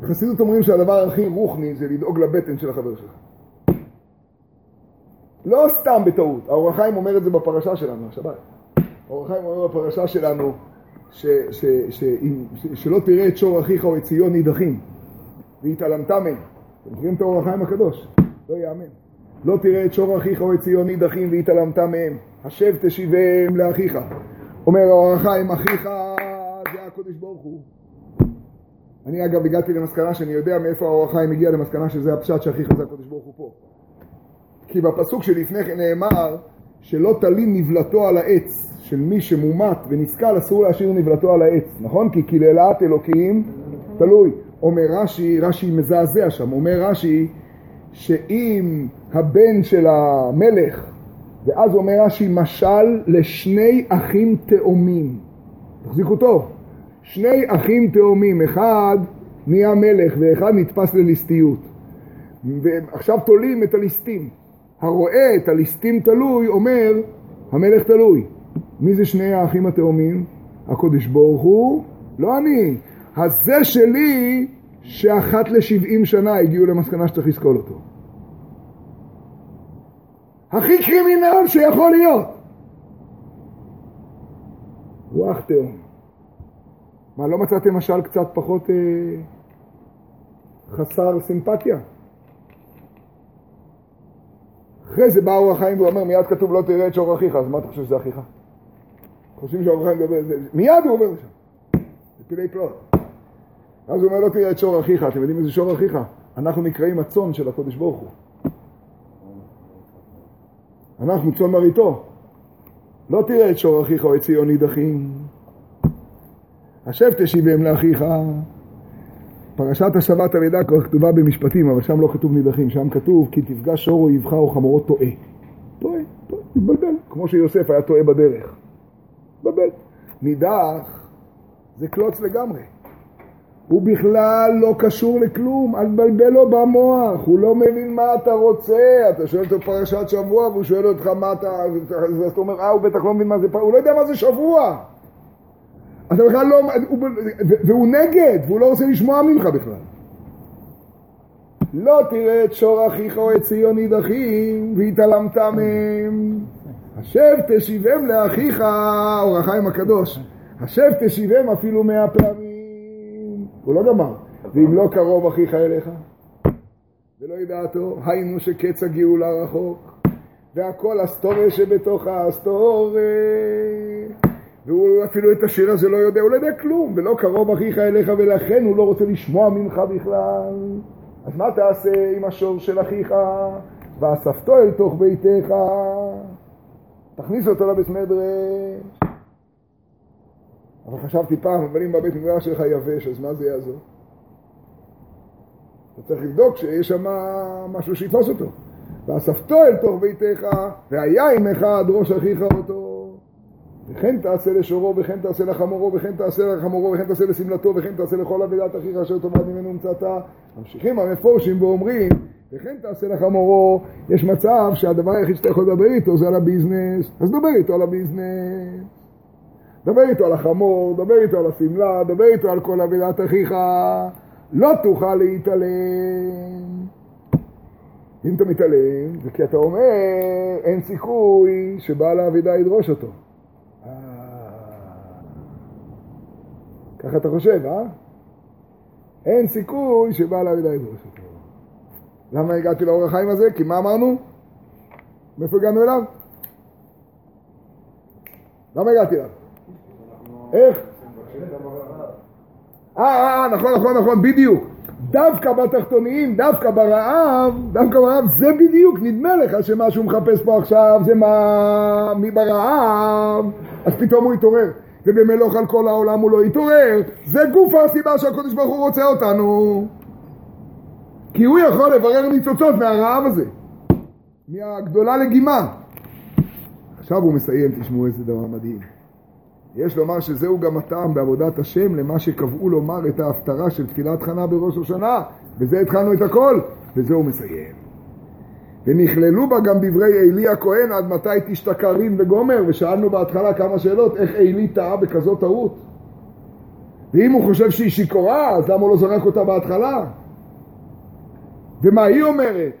Speaker 1: בחסידות אומרים שהדבר הכי רוחני זה לדאוג לבטן של החבר שלך. לא סתם בטעות, האור החיים אומר את זה בפרשה שלנו, השבת. האור החיים אומר בפרשה שלנו ש, ש, ש, ש, שלא תראה את שור אחיך או את ציון נידחים והתעלמת מהם. אתם מכירים את האור החיים הקדוש? לא יאמן. לא תראה את שור אחיך או את ציון נידחים והתעלמת מהם. השב תשיבם לאחיך. אומר האור החיים, אחיך זה הקדוש ברוך הוא. אני אגב הגעתי למסקנה שאני יודע מאיפה האור החיים הגיע למסקנה שזה הפשט שאחיך זה הקדוש ברוך הוא פה. כי בפסוק שלפני כן נאמר שלא תלין נבלתו על העץ של מי שמומת ונסכל אסור להשאיר נבלתו על העץ, נכון? כי קללת אלוקים תלוי. אומר רש"י, רש"י מזעזע שם, אומר רש"י שאם הבן של המלך, ואז אומר רש"י משל לשני אחים תאומים, תחזיקו טוב, שני אחים תאומים, אחד נהיה מלך ואחד נתפס לליסטיות. ועכשיו תולים את הליסטים. הרואה את הליסטים תלוי אומר, המלך תלוי. מי זה שני האחים התאומים? הקודש ברוך הוא, לא אני. הזה שלי שאחת לשבעים שנה הגיעו למסקנה שצריך לסקול אותו. הכי קרימינל שיכול להיות. רוח תאום. מה, לא מצאתם משל קצת פחות אה, חסר סימפתיה? אחרי זה בא אור החיים ואומר, מיד כתוב לא תראה את שור אחיך, אז מה אתה חושב שזה אחיך? חושבים שאור החיים מדבר, זה, מיד הוא עובר לשם. זה פילי פלוט. אז הוא אומר, לא תראה את שור אחיך, אתם יודעים איזה שור אחיך? אנחנו נקראים הצאן של הקודש ברוך הוא. אנחנו צאן מרעיתו. לא תראה את שור אחיך או את ציון נידחים. השב תשיבם לאחיך. פרשת השבת הלידה כבר כתובה במשפטים, אבל שם לא כתוב נידחים, שם כתוב כי תפגש או יבחר או חמורו טועה. טועה, טועה, מתבלבל, כמו שיוסף היה טועה בדרך. מתבלבל. נידח זה קלוץ לגמרי. הוא בכלל לא קשור לכלום, אל תבלבל לו במוח, הוא לא מבין מה אתה רוצה, אתה שואל אותו פרשת שבוע והוא שואל אותך מה אתה, אז אתה אומר, אה, הוא בטח לא מבין מה זה פרשת, הוא לא יודע מה זה שבוע. אתה בכלל לא, הוא, והוא נגד, והוא לא רוצה לשמוע ממך בכלל. לא תראה את שור אחיך או את ציון נידחים והתעלמת מהם. השב תשיבם לאחיך, אור החיים הקדוש. השב תשיבם אפילו מאה פעמים. הוא לא גמר. ואם לא קרוב אחיך אליך, ולא ידעתו, היינו שקץ הגאולה רחוק, והכל הסטוריה שבתוך הסטוריה. והוא אפילו את השיר הזה לא יודע, הוא לא יודע כלום, ולא קרוב אחיך אליך, ולכן הוא לא רוצה לשמוע ממך בכלל. אז מה תעשה עם השור של אחיך? ואספתו אל תוך ביתך, תכניס אותו לבית מדרש. אבל חשבתי פעם, אבל אם בבית מדרש שלך יבש, אז מה זה יעזור? אתה צריך לבדוק שיש שם משהו שיתפוס אותו. ואספתו אל תוך ביתך, והיה עמך עד ראש אחיך אותו. וכן תעשה לשורו, וכן תעשה לחמורו, וכן תעשה לחמורו, וכן תעשה לשמלתו, וכן תעשה לכל אבידת אחיך אשר תאמר ממנו המצאתה. ממשיכים המפורשים ואומרים, וכן תעשה לחמורו, יש מצב שהדבר היחיד שאתה יכול לדבר איתו זה על הביזנס, אז דבר איתו על הביזנס. דבר איתו על החמור, דבר איתו על השמלה, דבר איתו על כל אבידת אחיך, לא תוכל להתעלם. אם אתה מתעלם, זה כי אתה אומר, אין סיכוי שבעל האבידה ידרוש אותו. ככה אתה חושב, אה? אין סיכוי שבעל האבידה ידרוש אותו. למה הגעתי לאור החיים הזה? כי מה אמרנו? מאיפה הגענו אליו? למה הגעתי אליו? איך? אה, אה, אה, נכון, נכון, נכון, בדיוק. דווקא בתחתוניים, דווקא ברעב, דווקא ברעב, זה בדיוק, נדמה לך שמה שהוא מחפש פה עכשיו זה מה... מי ברעב, אז פתאום הוא יתעורר. ובמלוך על כל העולם הוא לא יתעורר, זה גוף הסיבה שהקדוש ברוך הוא רוצה אותנו. כי הוא יכול לברר ניצוצות מהרעב הזה, מהגדולה לגימה. עכשיו הוא מסיים, תשמעו איזה דבר מדהים. יש לומר שזהו גם הטעם בעבודת השם למה שקבעו לומר את ההפטרה של תפילת חנה בראש השנה. בזה התחלנו את הכל, וזה הוא מסיים. ונכללו בה גם דברי עלי הכהן עד מתי תשתכר רין וגומר, ושאלנו בהתחלה כמה שאלות, איך עלי טעה בכזאת טעות? ואם הוא חושב שהיא שיכורה, אז למה הוא לא זרק אותה בהתחלה? ומה היא אומרת?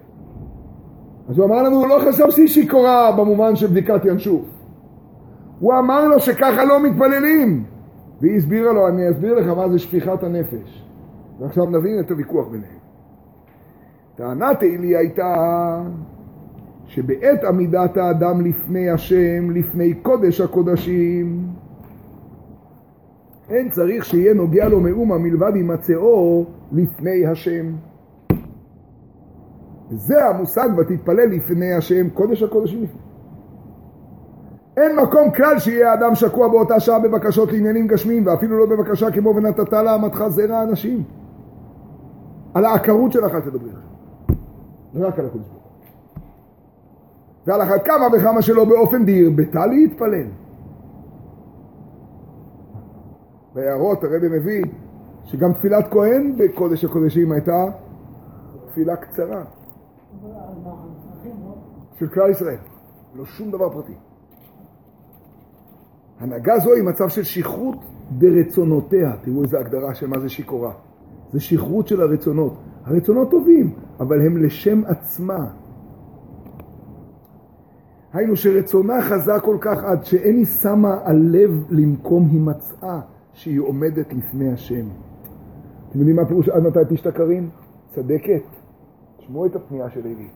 Speaker 1: אז הוא אמר לנו, הוא לא חשב שהיא שיכורה במובן של בדיקת ינשוף. הוא אמר לו שככה לא מתפללים. והיא הסבירה לו, אני אסביר לך מה זה שפיכת הנפש. ועכשיו נבין את הוויכוח ביניהם. טענת עלי הייתה שבעת עמידת האדם לפני השם, לפני קודש הקודשים, אין צריך שיהיה נוגע לו מאומה מלבד הימצאו לפני השם. זה המושג ותתפלל לפני השם, קודש הקודשים לפני. אין מקום כלל שיהיה האדם שקוע באותה שעה בבקשות לעניינים גשמיים, ואפילו לא בבקשה כמו ונתת לאמתך זרע אנשים. על העקרות שלך תדברי. רק על הקדוש ברוך הוא. ועל אחת כמה וכמה שלא באופן דהיר ביתה להתפלל. בהערות הרבי מביא שגם תפילת כהן בקודש הקודשים הייתה תפילה קצרה של כלל ישראל, לא שום דבר פרטי. הנהגה זו היא מצב של שכרות ברצונותיה. תראו איזה הגדרה של מה זה שיכורה. זה שכרות של הרצונות. הרצונות טובים, אבל הם לשם עצמה. היינו שרצונה חזק כל כך עד שאין היא שמה הלב למקום הימצאה שהיא עומדת לפני השם. אתם יודעים מה הפירוש עד מתי תשתכרים? צדקת. תשמעו את הפנייה של אלי.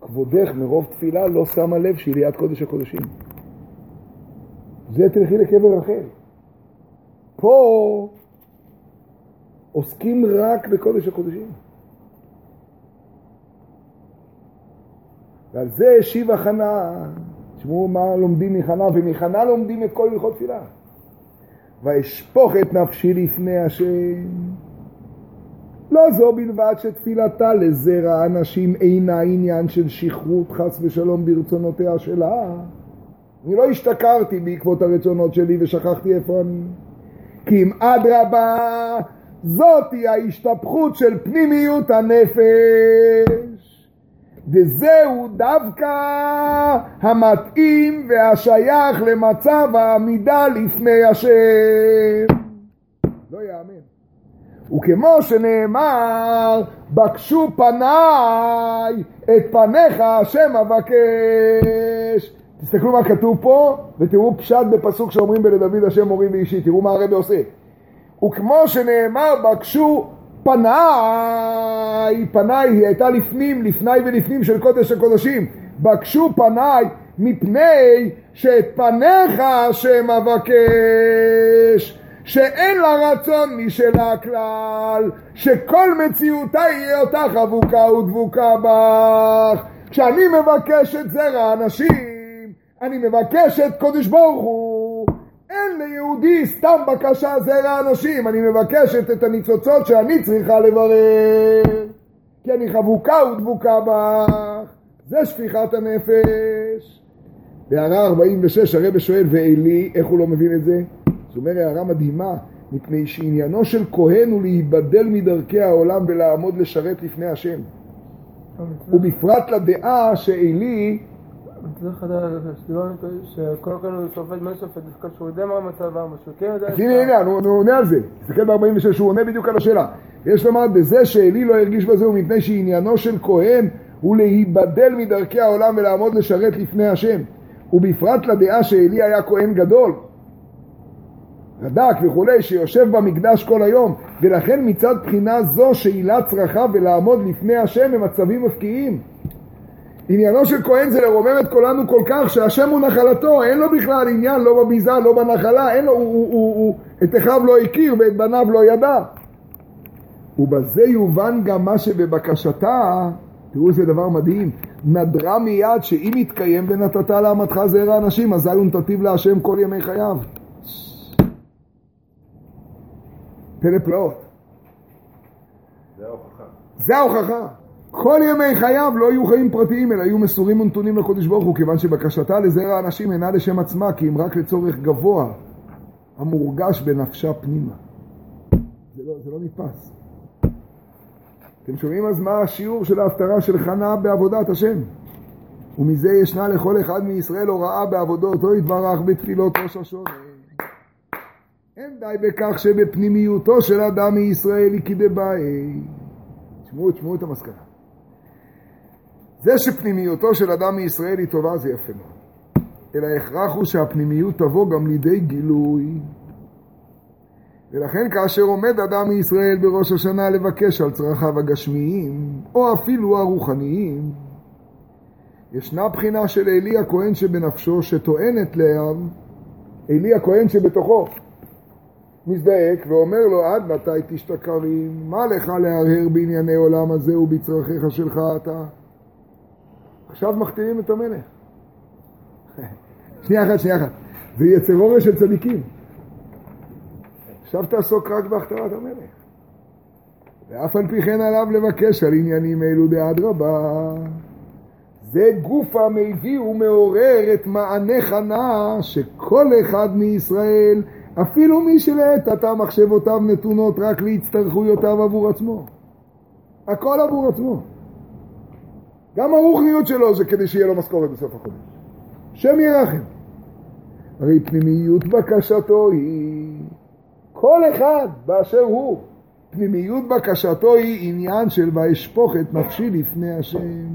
Speaker 1: כבודך מרוב תפילה לא שמה לב שהיא ליד קודש הקודשים. זה תלכי לקבר רחל. פה עוסקים רק בקודש הקודשים. ועל זה השיבה חנה, תשמעו מה לומדים מחנה, ומחנה לומדים את כל הלכות תפילה. ואשפוך את נפשי לפני השם. לא זו בלבד שתפילתה לזרע אנשים אינה עניין של שכרות חס ושלום ברצונותיה שלה. אני לא השתכרתי בעקבות הרצונות שלי ושכחתי איפה אני. כי אם אדרבה, זאתי ההשתפכות של פנימיות הנפש. וזהו דווקא המתאים והשייך למצב העמידה לפני השם. לא יאמן. וכמו שנאמר, בקשו פניי, את פניך השם אבקש. תסתכלו מה כתוב פה, ותראו פשט בפסוק שאומרים בלדוד השם מורי ואישי, תראו מה הרבי עושה. וכמו שנאמר, בקשו פניי, פניי היא הייתה לפנים, לפני ולפנים של קודש הקודשים. בקשו פניי מפני שאת פניך השם אבקש. שאין לה רצון משלה כלל, שכל מציאותה יהיה אותה חבוקה ודבוקה בך. כשאני מבקש את זרע אנשים, אני מבקש את קודש ברוך הוא. אין ליהודי סתם בקשה זרע אנשים, אני מבקשת את הניצוצות שאני צריכה לברר. כי אני חבוקה ודבוקה בך. זה שפיכת הנפש. בהערה 46 הרב שואל, ואלי, איך הוא לא מבין את זה? זאת אומרת, הערה מדהימה, מפני שעניינו של כהן הוא להיבדל מדרכי העולם ולעמוד לשרת לפני השם. ובפרט לדעה שעלי
Speaker 5: שהוא כן.
Speaker 1: הנה, הנה, הוא עונה על זה. תסתכל ב-46, הוא עונה בדיוק על השאלה. יש לומר, בזה שעלי לא הרגיש בזה הוא מפני שעניינו של כהן הוא להיבדל מדרכי העולם ולעמוד לשרת לפני השם. ובפרט לדעה שעלי היה כהן גדול, רד"ק וכולי, שיושב במקדש כל היום, ולכן מצד בחינה זו שעילה צרכיו ולעמוד לפני השם במצבים מפקיעים. עניינו של כהן זה לרומם את כולנו כל כך שהשם הוא נחלתו, אין לו בכלל עניין לא בביזה, לא בנחלה, אין לו, הוא, הוא, הוא, הוא את אחיו לא הכיר ואת בניו לא ידע. ובזה יובן גם מה שבבקשתה, תראו איזה דבר מדהים, נדרה מיד שאם יתקיים ונתת לאמתך זרע אנשים, אזי הוא נתתיו להשם כל ימי חייו. פלא פלאות.
Speaker 3: זה ההוכחה.
Speaker 1: זה ההוכחה. כל ימי חייו לא יהיו חיים פרטיים, אלא יהיו מסורים ונתונים לקודש ברוך הוא, כיוון שבקשתה לזרע אנשים אינה לשם עצמה, כי אם רק לצורך גבוה המורגש בנפשה פנימה. זה לא, זה לא נתפס. אתם שומעים אז מה השיעור של ההפטרה של חנה בעבודת השם? ומזה ישנה לכל אחד מישראל הוראה בעבודתו יתברך בתפילות ראש השונה. אין די בכך שבפנימיותו של אדם מישראל היא כדבעי. תשמעו, תשמעו את המסקנה. זה שפנימיותו של אדם מישראל היא טובה זה יפה מאוד. אלא ההכרח הוא שהפנימיות תבוא גם לידי גילוי. ולכן כאשר עומד אדם מישראל בראש השנה לבקש על צרכיו הגשמיים, או אפילו הרוחניים, ישנה בחינה של עלי הכהן שבנפשו שטוענת לאב, עלי הכהן שבתוכו, מזדעק ואומר לו עד מתי תשתכרים, מה לך להרהר בענייני עולם הזה ובצרכיך שלך אתה? עכשיו מחתימים את המלך. שנייה אחת, שנייה אחת. זה יצר אורש של צדיקים. עכשיו תעסוק רק בהכתרת המלך. ואף על פי כן עליו לבקש על עניינים אלו באדרבה. זה גוף המביא ומעורר את מענה חנה שכל אחד מישראל, אפילו מי שלעת עתה מחשבותיו נתונות רק להצטרכויותיו עבור עצמו. הכל עבור עצמו. גם הרוחניות שלו זה כדי שיהיה לו משכורת בסוף החודש. שם ירחם. הרי פנימיות בקשתו היא כל אחד באשר הוא. פנימיות בקשתו היא עניין של ואשפוך את נפשי לפני השם.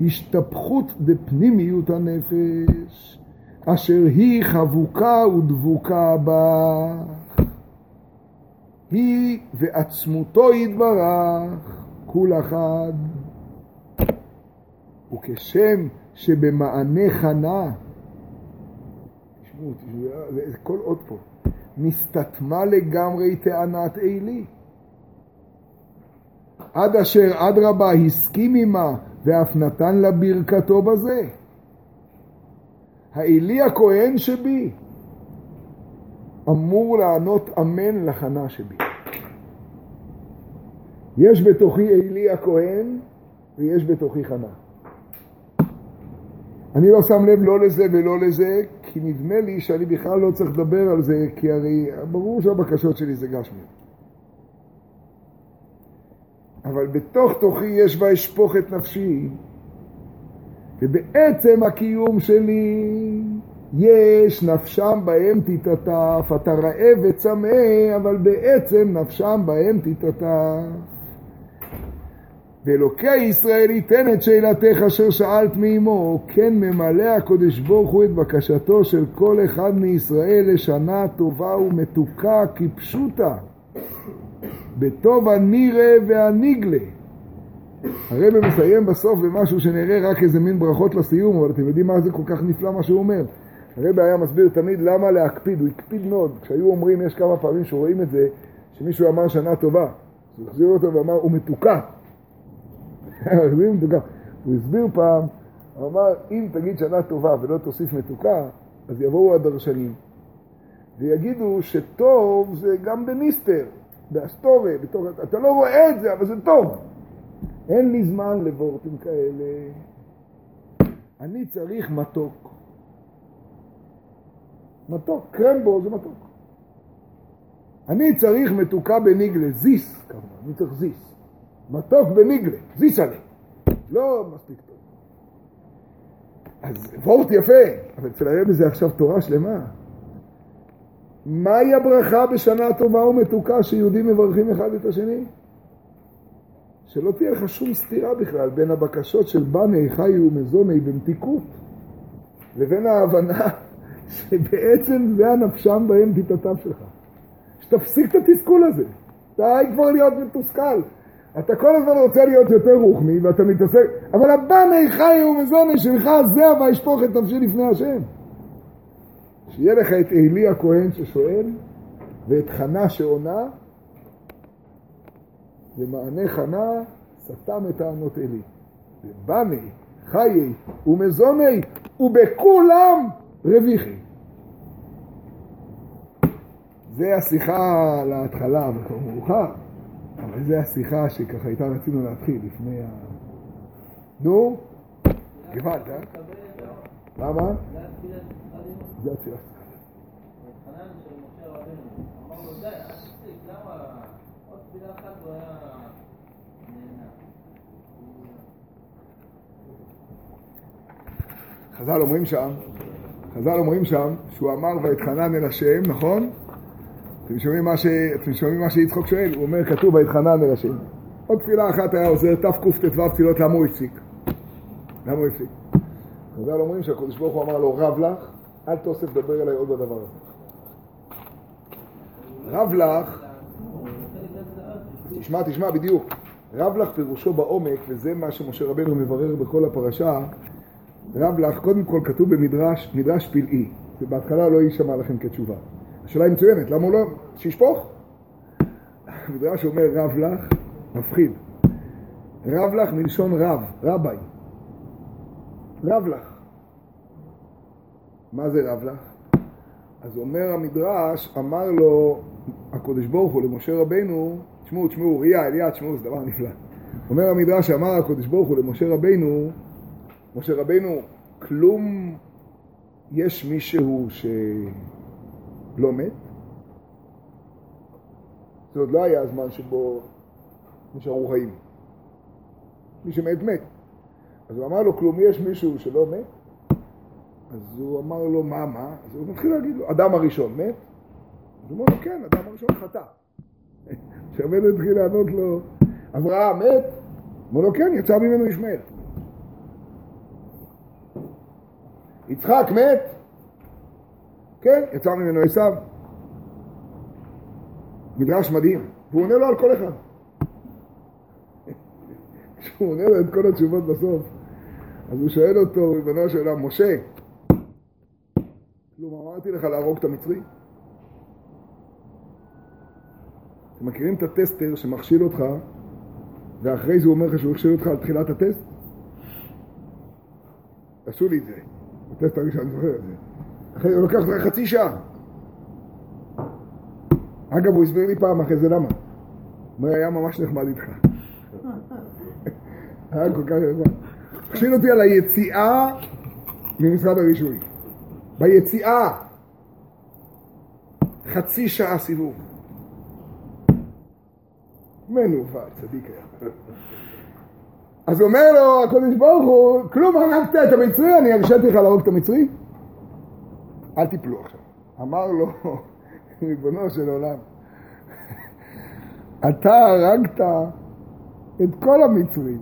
Speaker 1: השתפכות דפנימיות הנפש, אשר היא חבוקה ודבוקה בה. היא ועצמותו יתברך, כול אחד. וכשם שבמענה חנה, תשמעו, תשמעו, זה כל עוד פה, נסתתמה לגמרי טענת עלי. עד אשר אדרבה הסכים עמה ואף נתן לה ברכתו בזה. העלי הכהן שבי אמור לענות אמן לחנה שבי. יש בתוכי עלי הכהן ויש בתוכי חנה. אני לא שם לב לא לזה ולא לזה, כי נדמה לי שאני בכלל לא צריך לדבר על זה, כי הרי ברור שהבקשות שלי זה גשמיות. אבל בתוך תוכי יש ואשפוך את נפשי, ובעצם הקיום שלי יש נפשם בהם תתעטף, אתה רעב וצמא, אבל בעצם נפשם בהם תתעטף. ואלוקי ישראל ייתן את שאלתך אשר שאלת מעמו, כן ממלא הקדוש ברוך הוא את בקשתו של כל אחד מישראל לשנה טובה ומתוקה כפשוטה, בטוב הנירא והניגלה. הרב מסיים בסוף במשהו שנראה רק איזה מין ברכות לסיום, אבל אתם יודעים מה זה כל כך נפלא מה שהוא אומר. הרב היה מסביר תמיד למה להקפיד, הוא הקפיד מאוד. כשהיו אומרים, יש כמה פעמים שרואים את זה, שמישהו אמר שנה טובה. הוא החזיר אותו ואמר, הוא מתוקה. הוא הסביר פעם, הוא אמר, אם תגיד שנה טובה ולא תוסיף מתוקה, אז יבואו הדרשנים ויגידו שטוב זה גם במיסטר, באסטורי, בתור, אתה לא רואה את זה, אבל זה טוב. אין לי זמן לוורטים כאלה. אני צריך מתוק. מתוק, קרמבו זה מתוק. אני צריך מתוקה בניגלה, זיס כמובן, אני צריך זיס. מתוק בניגלה, זיס עלי. לא מספיק טוב. אז וורט יפה, אבל אצל הרבי זה עכשיו תורה שלמה. מהי הברכה בשנה טובה ומתוקה שיהודים מברכים אחד את השני? שלא תהיה לך שום סתירה בכלל בין הבקשות של בני חיי ומזוני במתיקות לבין ההבנה שבעצם זה הנפשם בהם תתעטף שלך. שתפסיק את התסכול הזה. די כבר להיות מתוסכל. אתה כל הזמן רוצה להיות יותר רוחני ואתה מתעסק, אבל הבני חיי ומזוני שלך זה וישפוך את נפשי לפני השם. שיהיה לך את עלי הכהן ששואל ואת חנה שעונה ומענה חנה סתם את טענות עלי. ובני, חיי ומזוני ובכולם רוויחי. זה השיחה להתחלה, כבר מאוחר, אבל זה השיחה שככה איתה רצינו להתחיל לפני ה... נו, גוואלד, אה? למה? זה התפילה שלך. חז"ל אומרים שם, חז"ל אומרים שם, שהוא אמר ויתחנן אל השם, נכון? אתם שומעים מה, ש... אתם שומעים מה שיצחוק שואל? הוא אומר, כתוב ויתחנן אל השם. עוד תפילה אחת היה עוזר, תקט"ו תפילות, למה הוא הפסיק? למה הוא הפסיק? חז"ל אומרים שהקדוש ברוך הוא אמר לו, רב לך, אל תוסף לדבר אליי עוד בדבר הזה. רב לך, תשמע, תשמע, בדיוק. רב לך פירושו בעומק, וזה מה שמשה רבנו מברר בכל הפרשה, רב לך, קודם כל כתוב במדרש, מדרש פלאי, ובהתחלה לא יישמע לכם כתשובה. השאלה היא מצוינת, למה הוא לא... שישפוך? המדרש אומר רב לך, מפחיד. רב לך מלשון רב, רביי. רב לך. מה זה רב לך? אז אומר המדרש, אמר לו הקדוש ברוך הוא למשה רבנו, תשמעו, תשמעו, אוריה, אליה, תשמעו, זה דבר נפלא. אומר המדרש, אמר הקדוש ברוך הוא למשה רבינו, משה רבינו, כלום יש מישהו שלא מת? זה עוד לא היה הזמן שבו נשארו חיים. מי שמת, מת. אז הוא אמר לו, כלום יש מישהו שלא מת? אז הוא אמר לו, מה, מה? אז הוא מתחיל להגיד לו, אדם הראשון מת? אז הוא אומר לו, כן, אדם הראשון חטא. שהבן התחיל לענות לו, אברהם מת? אמר לו, כן, יצא ממנו ישמעאל. יצחק מת? כן, יצא ממנו עשיו. מדרש מדהים, והוא עונה לו על כל אחד. כשהוא עונה לו את כל התשובות בסוף, אז הוא שואל אותו, ריבונו של עולם, משה, כלום אמרתי לך להרוג את המצרי? אתם מכירים את הטסטר שמכשיל אותך, ואחרי זה הוא אומר לך שהוא הכשיל אותך על תחילת הטסט? עשו לי את זה, הטסט הראשון, אני זוכר את זה. הוא לקח לך חצי שעה. אגב, הוא הסביר לי פעם אחרי זה למה. הוא היה ממש נחמד איתך. היה כל כך נחמד. הכשיל אותי על היציאה ממשרד הרישוי. ביציאה. חצי שעה סיבוב. מנוול, צדיק היה. אז אומר לו הקדוש ברוך הוא, כלום הרגת את המצרי, אני הרשיתי לך להרוג את המצרי? אל תיפלו עכשיו. אמר לו, ריבונו של עולם, אתה הרגת את כל המצרים,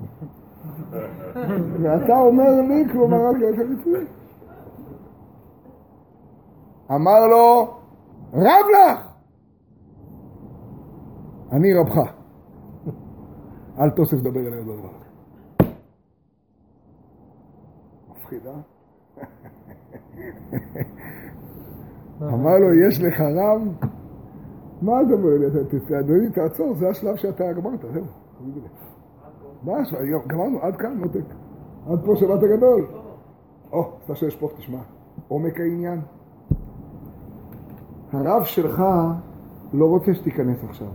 Speaker 1: ואתה אומר לי, כלום הרגת את המצרים. אמר לו, רב לך! אני רבך. אל תוסף דבר אליי בדבר. מפחיד, אה? אמר לו, יש לך רב? מה אתה אומר לי? אדוני, תעצור, זה השלב שאתה גמרת, זהו. מה השלב? גמרנו, עד כאן, מותק. עד פה שבת הגדול. או, אתה שואל שפוך, תשמע. עומק העניין. הרב שלך לא רוצה שתיכנס עכשיו.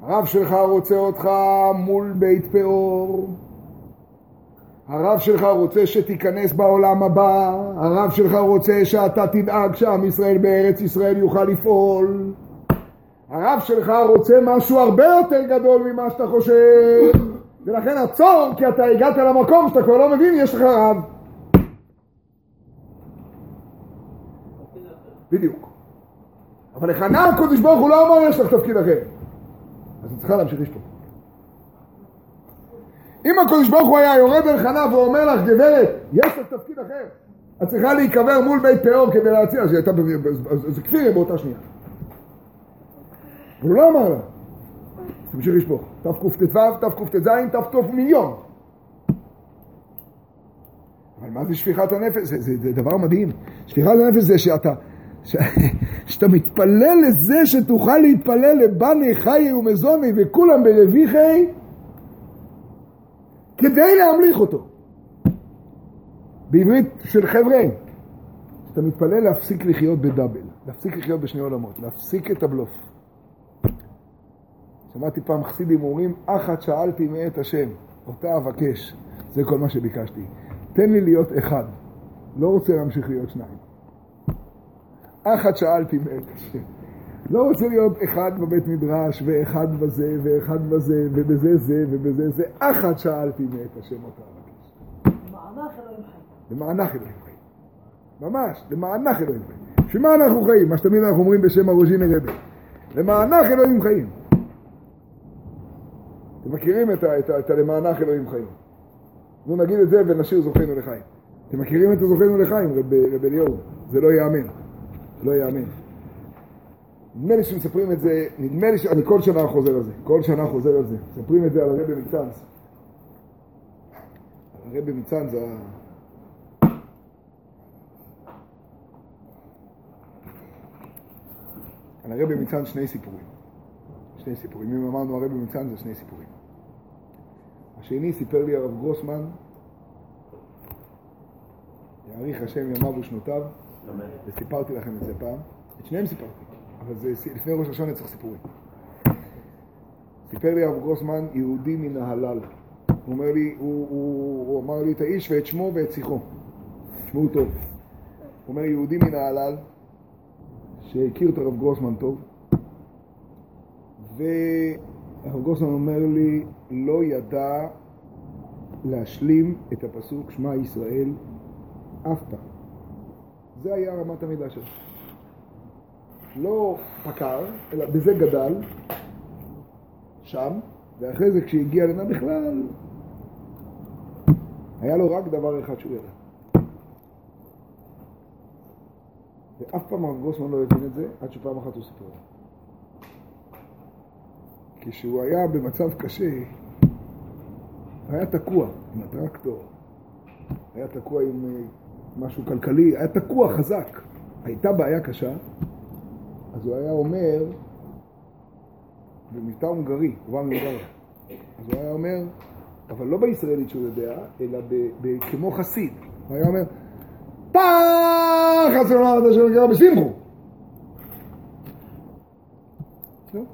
Speaker 1: הרב שלך רוצה אותך מול בית פאור. הרב שלך רוצה שתיכנס בעולם הבא. הרב שלך רוצה שאתה תדאג שעם ישראל בארץ ישראל יוכל לפעול. הרב שלך רוצה משהו הרבה יותר גדול ממה שאתה חושב. ולכן עצור, כי אתה הגעת למקום שאתה כבר לא מבין, יש לך רב. בדיוק. אבל לחנה הקדוש ברוך הוא לא אמר יש לך תפקיד אחר. אז את צריכה להמשיך לשתות. אם הקדוש ברוך הוא היה יורד אל חנה ואומר לך, גברת, יש לך תפקיד אחר, את צריכה להיקבר מול בית פאור כדי להציע, אז היא זה כפירה באותה שנייה. אבל הוא לא אמר לה, תמשיך לשפוך. תקט"ו, תקט"ז, תק"ט מיליון. אבל מה זה שפיכת הנפש? זה, זה, זה דבר מדהים. שפיכת הנפש זה שאתה, ש... שאתה מתפלל לזה שתוכל להתפלל לבני חיי ומזוני וכולם ברוויחי כדי להמליך אותו. בעברית של חבר'ה, שאתה מתפלל להפסיק לחיות בדאבל, להפסיק לחיות בשני עולמות, להפסיק את הבלוף. שמעתי פעם חסידים אומרים, אחת שאלתי מאת השם, אותה אבקש, זה כל מה שביקשתי. תן לי להיות אחד, לא רוצה להמשיך להיות שניים. אחת שאלתי מאת השם. לא רוצה להיות אחד בבית מדרש, ואחד בזה, ואחד בזה, ובזה זה, ובזה זה. אחת שאלתי מאת השם אותה אבקש.
Speaker 2: מענך אלוהים חיים.
Speaker 1: למענך אלוהים חיים. ממש, למענך אלוהים חיים. בשביל מה אנחנו חיים? מה שתמיד אנחנו אומרים בשם הרוז'יני רבי. למענך אלוהים חיים. אתם מכירים את, ה, את, ה, את הלמענך אלוהים חיים. נו נגיד את זה ונשאיר זוכנו לחיים. אתם מכירים את הזוכנו לחיים, רב, אליהו? זה לא ייאמן. לא ייאמן. נדמה לי שמספרים את זה, נדמה לי שאני כל שנה חוזר על זה, כל שנה חוזר על זה. מספרים את זה על הרבי מצאנז. הרבי מצאנז, ה... על הרבי מצאנז שני סיפורים. שני סיפורים. אם אמרנו הרבי מצאנז זה שני סיפורים. השני סיפר לי הרב גרוסמן, יאריך השם ימיו ושנותיו, וסיפרתי לכם את זה פעם. את שניהם סיפרתי, אבל זה לפני ראש השונה צריך סיפורים. סיפר לי הרב גרוסמן, יהודי מן ההלל. הוא אומר לי, הוא, הוא, הוא אמר לי את האיש ואת שמו ואת שיחו. תשמעו טוב. הוא אומר, יהודי מן ההלל, שהכיר את הרב גרוסמן טוב, והרב גרוסמן אומר לי, לא ידע להשלים את הפסוק שמע ישראל אף פעם. זה היה רמת המידה שלו. לא פקר, אלא בזה גדל, שם, ואחרי זה כשהגיע לנה בכלל, היה לו רק דבר אחד שהוא ידע. ואף פעם הרב גרוסמן לא הבין את זה, עד שפעם אחת הוא סיפר. כשהוא היה במצב קשה, היה תקוע עם הטרקטור, היה תקוע עם אה, משהו כלכלי, היה תקוע חזק. הייתה בעיה קשה, אז הוא היה אומר, במבטא הונגרי, הוא בא אז הוא היה אומר, אבל לא בישראלית שהוא יודע, אלא כמו חסיד. הוא היה אומר, פח הצלונה עד אשר נגרע בשמחו. נו.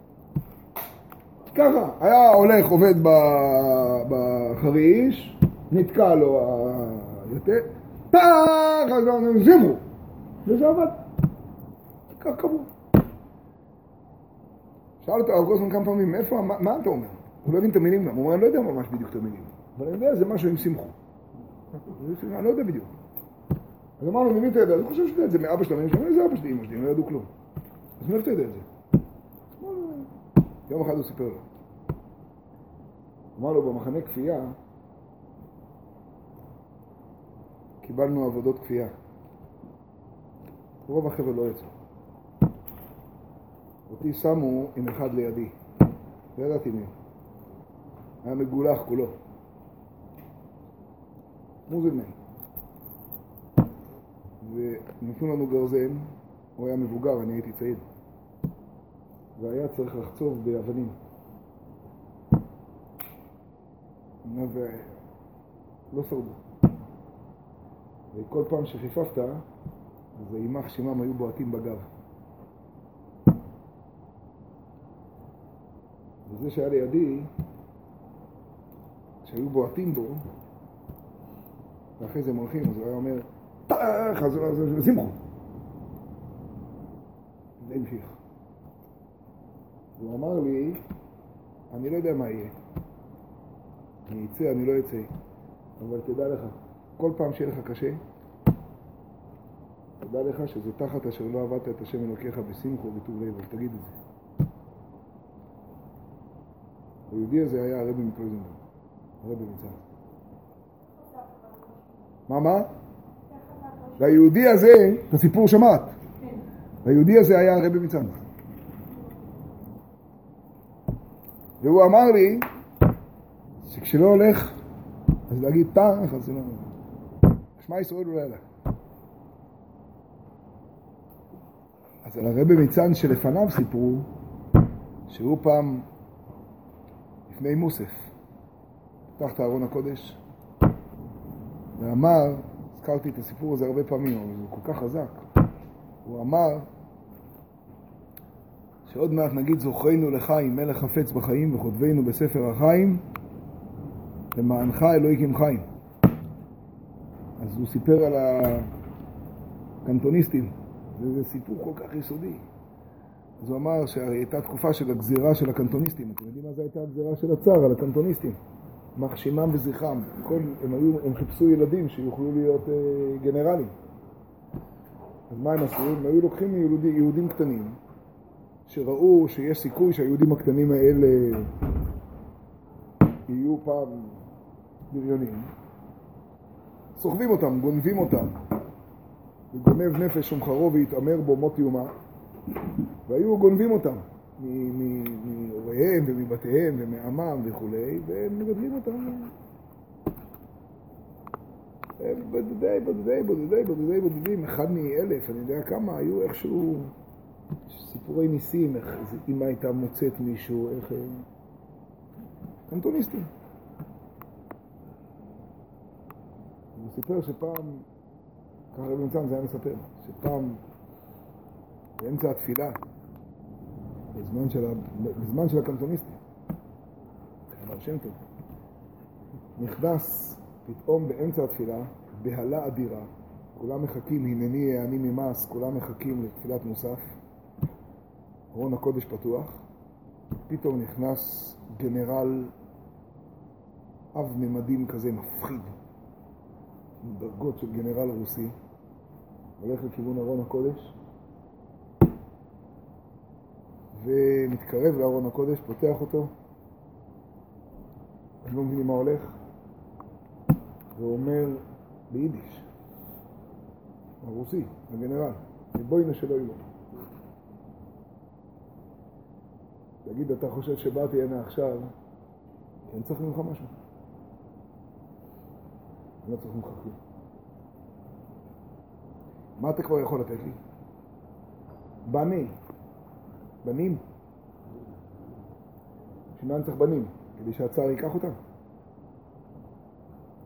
Speaker 1: ככה, היה הולך, עובד בחריש, נתקע לו היותר, פח הצלונה בשמחו. וזה עבד. כך קבוע. שאל אותו הרב גוזמן כמה פעמים, מאיפה, מה, מה אתה אומר? הוא לא הבין את המילים גם, הוא אומר, אני לא יודע ממש בדיוק את המילים, אבל אני יודע, זה משהו עם שמחו. אני לא יודע בדיוק. אז אמרנו, ממי אתה יודע? אני חושב שאתה יודע את זה מאבא שלו, אני אומר, זה אבא שלי, אמא שלי, הם לא ידעו כלום. אז מאיפה אתה יודע את זה? יום אחד הוא סיפר לו. אמר לו, במחנה כפייה קיבלנו עבודות כפייה. רוב החבר'ה לא יצאו. אותי שמו עם אחד לידי. לא ידעתי מי. היה מגולח כולו. מוזלמן. ונתנו לנו גרזן, הוא היה מבוגר, אני הייתי צעיר. והיה צריך לחצוב באבנים. ולא שרדו. וכל פעם שחיפפת, אז יימח שמם היו בועטים בגב. וזה שהיה לידי, שהיו בועטים בו, ואחרי זה הם הולכים, אז הוא היה אומר, טח, אז שמחו. זה המשיך. הוא אמר לי, אני לא יודע מה יהיה. אני אצא, אני לא אצא, אבל תדע לך, כל פעם שיהיה לך קשה, תדע לך שזה תחת אשר לא עבדת את השם אלוקיך בשמחו ובטוב לב, אז תגיד את זה. היהודי הזה היה הרבי מקלוזנברג, הרבי מצד. מה, מה? והיהודי הזה, את הסיפור שמעת, והיהודי הזה היה הרבי מצד. והוא אמר לי שכשלא הולך, אז להגיד פח, אז זה לא... שמע ישראל הוא לא ידע. אז על הרבי מצן שלפניו סיפרו שהוא פעם לפני מוסף פתח את ארון הקודש ואמר, הזכרתי את הסיפור הזה הרבה פעמים, אבל זה כל כך חזק, הוא אמר שעוד מעט נגיד זוכרנו לחיים, מלך חפץ בחיים וכותבנו בספר החיים למענך אלוהי חיים. אז הוא סיפר על הקנטוניסטים, וזה סיפור כל כך יסודי. אז הוא אמר שהייתה תקופה של הגזירה של הקנטוניסטים. אתם יודעים מה זה הייתה הגזירה של הצאר על הקנטוניסטים? מחשימם וזכרם. כל, הם, היו, הם חיפשו ילדים שיוכלו להיות אה, גנרלים. אז מה הם עשו? הם היו לוקחים יהודי, יהודים קטנים, שראו שיש סיכוי שהיהודים הקטנים האלה יהיו פעם בריונים, סוחבים אותם, גונבים אותם, וגונב נפש ומחרו ויתעמר בו מות יומה, והיו גונבים אותם מהוריהם ומבתיהם ומעמם וכולי, והם מגדלים אותם. הם בודדי, בודדי, בודדי, בודדי, בודדים, אחד מאלף, אני יודע כמה, היו איכשהו סיפורי ניסים, איך אימא הייתה מוצאת מישהו, איך... קנטוניסטים. הוא סיפר שפעם, ככה רבי ניצן זה היה מספר, שפעם באמצע התפילה, בזמן של. בזמן של הקנטוניסטים, בעל שם טוב, נכנס פתאום באמצע התפילה, בהלה אדירה, כולם מחכים, הנני העני ממס, כולם מחכים לתפילת מוסף, ארון הקודש פתוח, פתאום נכנס גנרל אב ממדים כזה מפחיד, עם דרגות של גנרל רוסי, הולך לכיוון ארון הקודש, ומתקרב לארון הקודש, פותח אותו, הם לא מבינים מה הולך, ואומר ביידיש, הרוסי, הגנרל, בואי שלא יהיו. תגיד, אתה חושב שבאתי הנה עכשיו, כי אני צריך ממך משהו. אני לא צריך ממך כלום. מה אתה כבר יכול לתת לי? בני. בנים. בשביל מה צריך בנים? כדי שהצער ייקח אותם?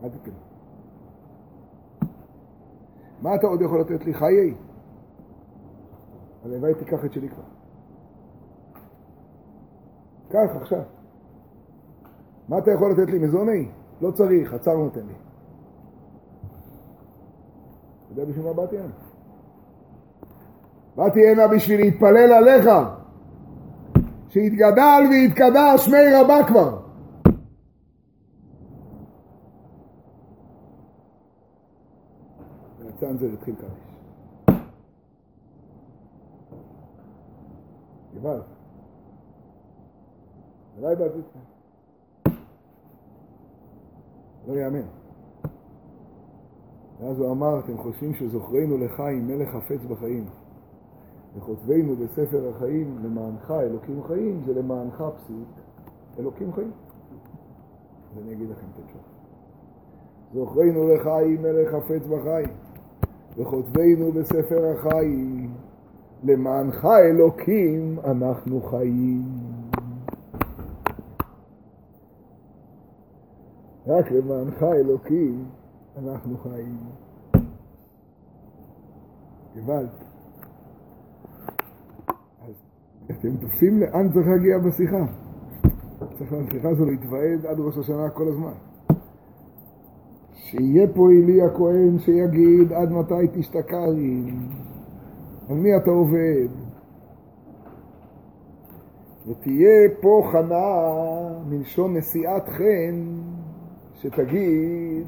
Speaker 1: אל תיתן. מה אתה עוד יכול לתת לי? חיי. הלוואי תיקח את שלי כבר. קח עכשיו. מה אתה יכול לתת לי? מזוני? לא צריך, הצער נותן לי. אתה יודע בשביל מה באתי הנה? באתי הנה בשביל להתפלל עליך, שיתגדל ויתקדש מי רבה כבר. ויצא זה התחיל קדיש. גבל. אולי איתך. לא יאמן. ואז הוא אמר, אתם חושבים שזוכרנו לחיים, מלך חפץ בחיים, וכותבנו בספר החיים, למענך אלוקים חיים, זה למענך פסיק, אלוקים חיים. אז אני אגיד לכם את התשובה. זוכרנו לחיים, מלך חפץ בחיים, וכותבנו בספר החיים, למענך אלוקים אנחנו חיים. רק למענך אלוקים אנחנו חיים. גוואלד. אז אתם תופסים לאן צריך להגיע בשיחה. צריך בשיחה הזו להתוועד עד ראש השנה כל הזמן. שיהיה פה אלי הכהן שיגיד עד מתי תשתכרי, על מי אתה עובד. ותהיה פה חנה מלשון נשיאת חן שתגיד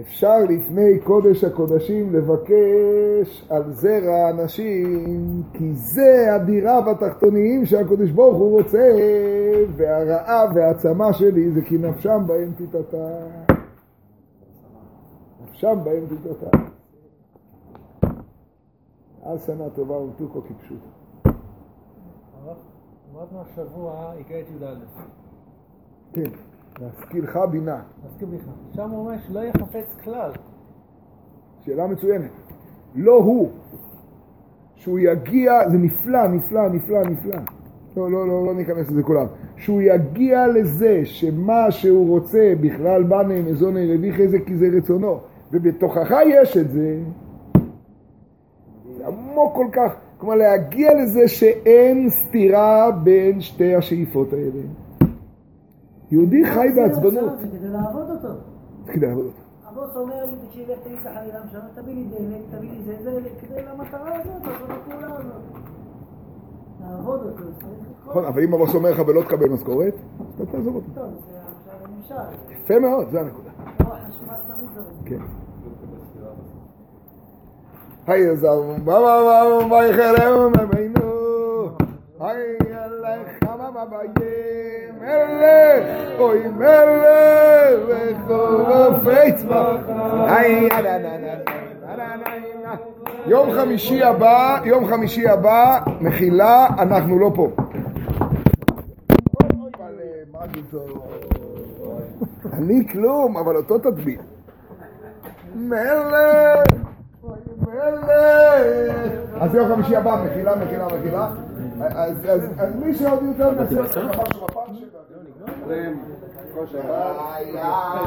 Speaker 1: אפשר לפני קודש הקודשים לבקש על זרע האנשים, כי זה הדירה בתחתוניים שהקודש ברוך הוא רוצה, והרעב והעצמה שלי זה כי נפשם בהם תיתתה. נפשם בהם תיתתה. אז שנה טובה ומתוקו כפשוט.
Speaker 3: למדנו השבוע, הקראת י"א.
Speaker 1: כן, להשכילך בינה.
Speaker 3: מסכים לך. שם הוא אומר שלא יהיה חפץ כלל.
Speaker 1: שאלה מצוינת. לא הוא. שהוא יגיע, זה נפלא, נפלא, נפלא, נפלא. לא, לא, לא, לא ניכנס לזה כולם. שהוא יגיע לזה שמה שהוא רוצה בכלל בנה מזוני רוויחי זה כי זה רצונו. ובתוכך יש את זה. זה עמוק כל כך. כלומר, להגיע לזה שאין סתירה בין שתי השאיפות האלה. יהודי חי בעצבנות.
Speaker 2: כדי לעבוד אותו.
Speaker 1: כדי לעבוד אותו.
Speaker 2: הבוס אומר לי, תקשיב, לך תביא את החבילה משם, תביא לי דלק, תביא לי זה, זה, כדי למטרה הזאת, לעשות הפעולה הזאת. לעבוד אותו.
Speaker 1: נכון, אבל אם הבוס אומר לך ולא תקבל משכורת, אתה תעזוב אותו.
Speaker 2: טוב, זה עכשיו נמשל.
Speaker 1: יפה מאוד, זה הנקודה.
Speaker 2: זורק.
Speaker 1: כן. היי זר, מה מה מה מה יחרם ממנו, היי אלך מה מה ביים, מלך, אוי מלך, וחורף צבח, היי נה נה נה נה נה נה נה יום חמישי הבא, יום חמישי הבא, מחילה, אנחנו לא פה. אני כלום, אבל אותו תדביק. מלך! מלך! אז יום חמישי הבא, מחילה, מחילה, מחילה. אז מי שעוד יותר מנסה, משהו בפעם שלו. כל שבת.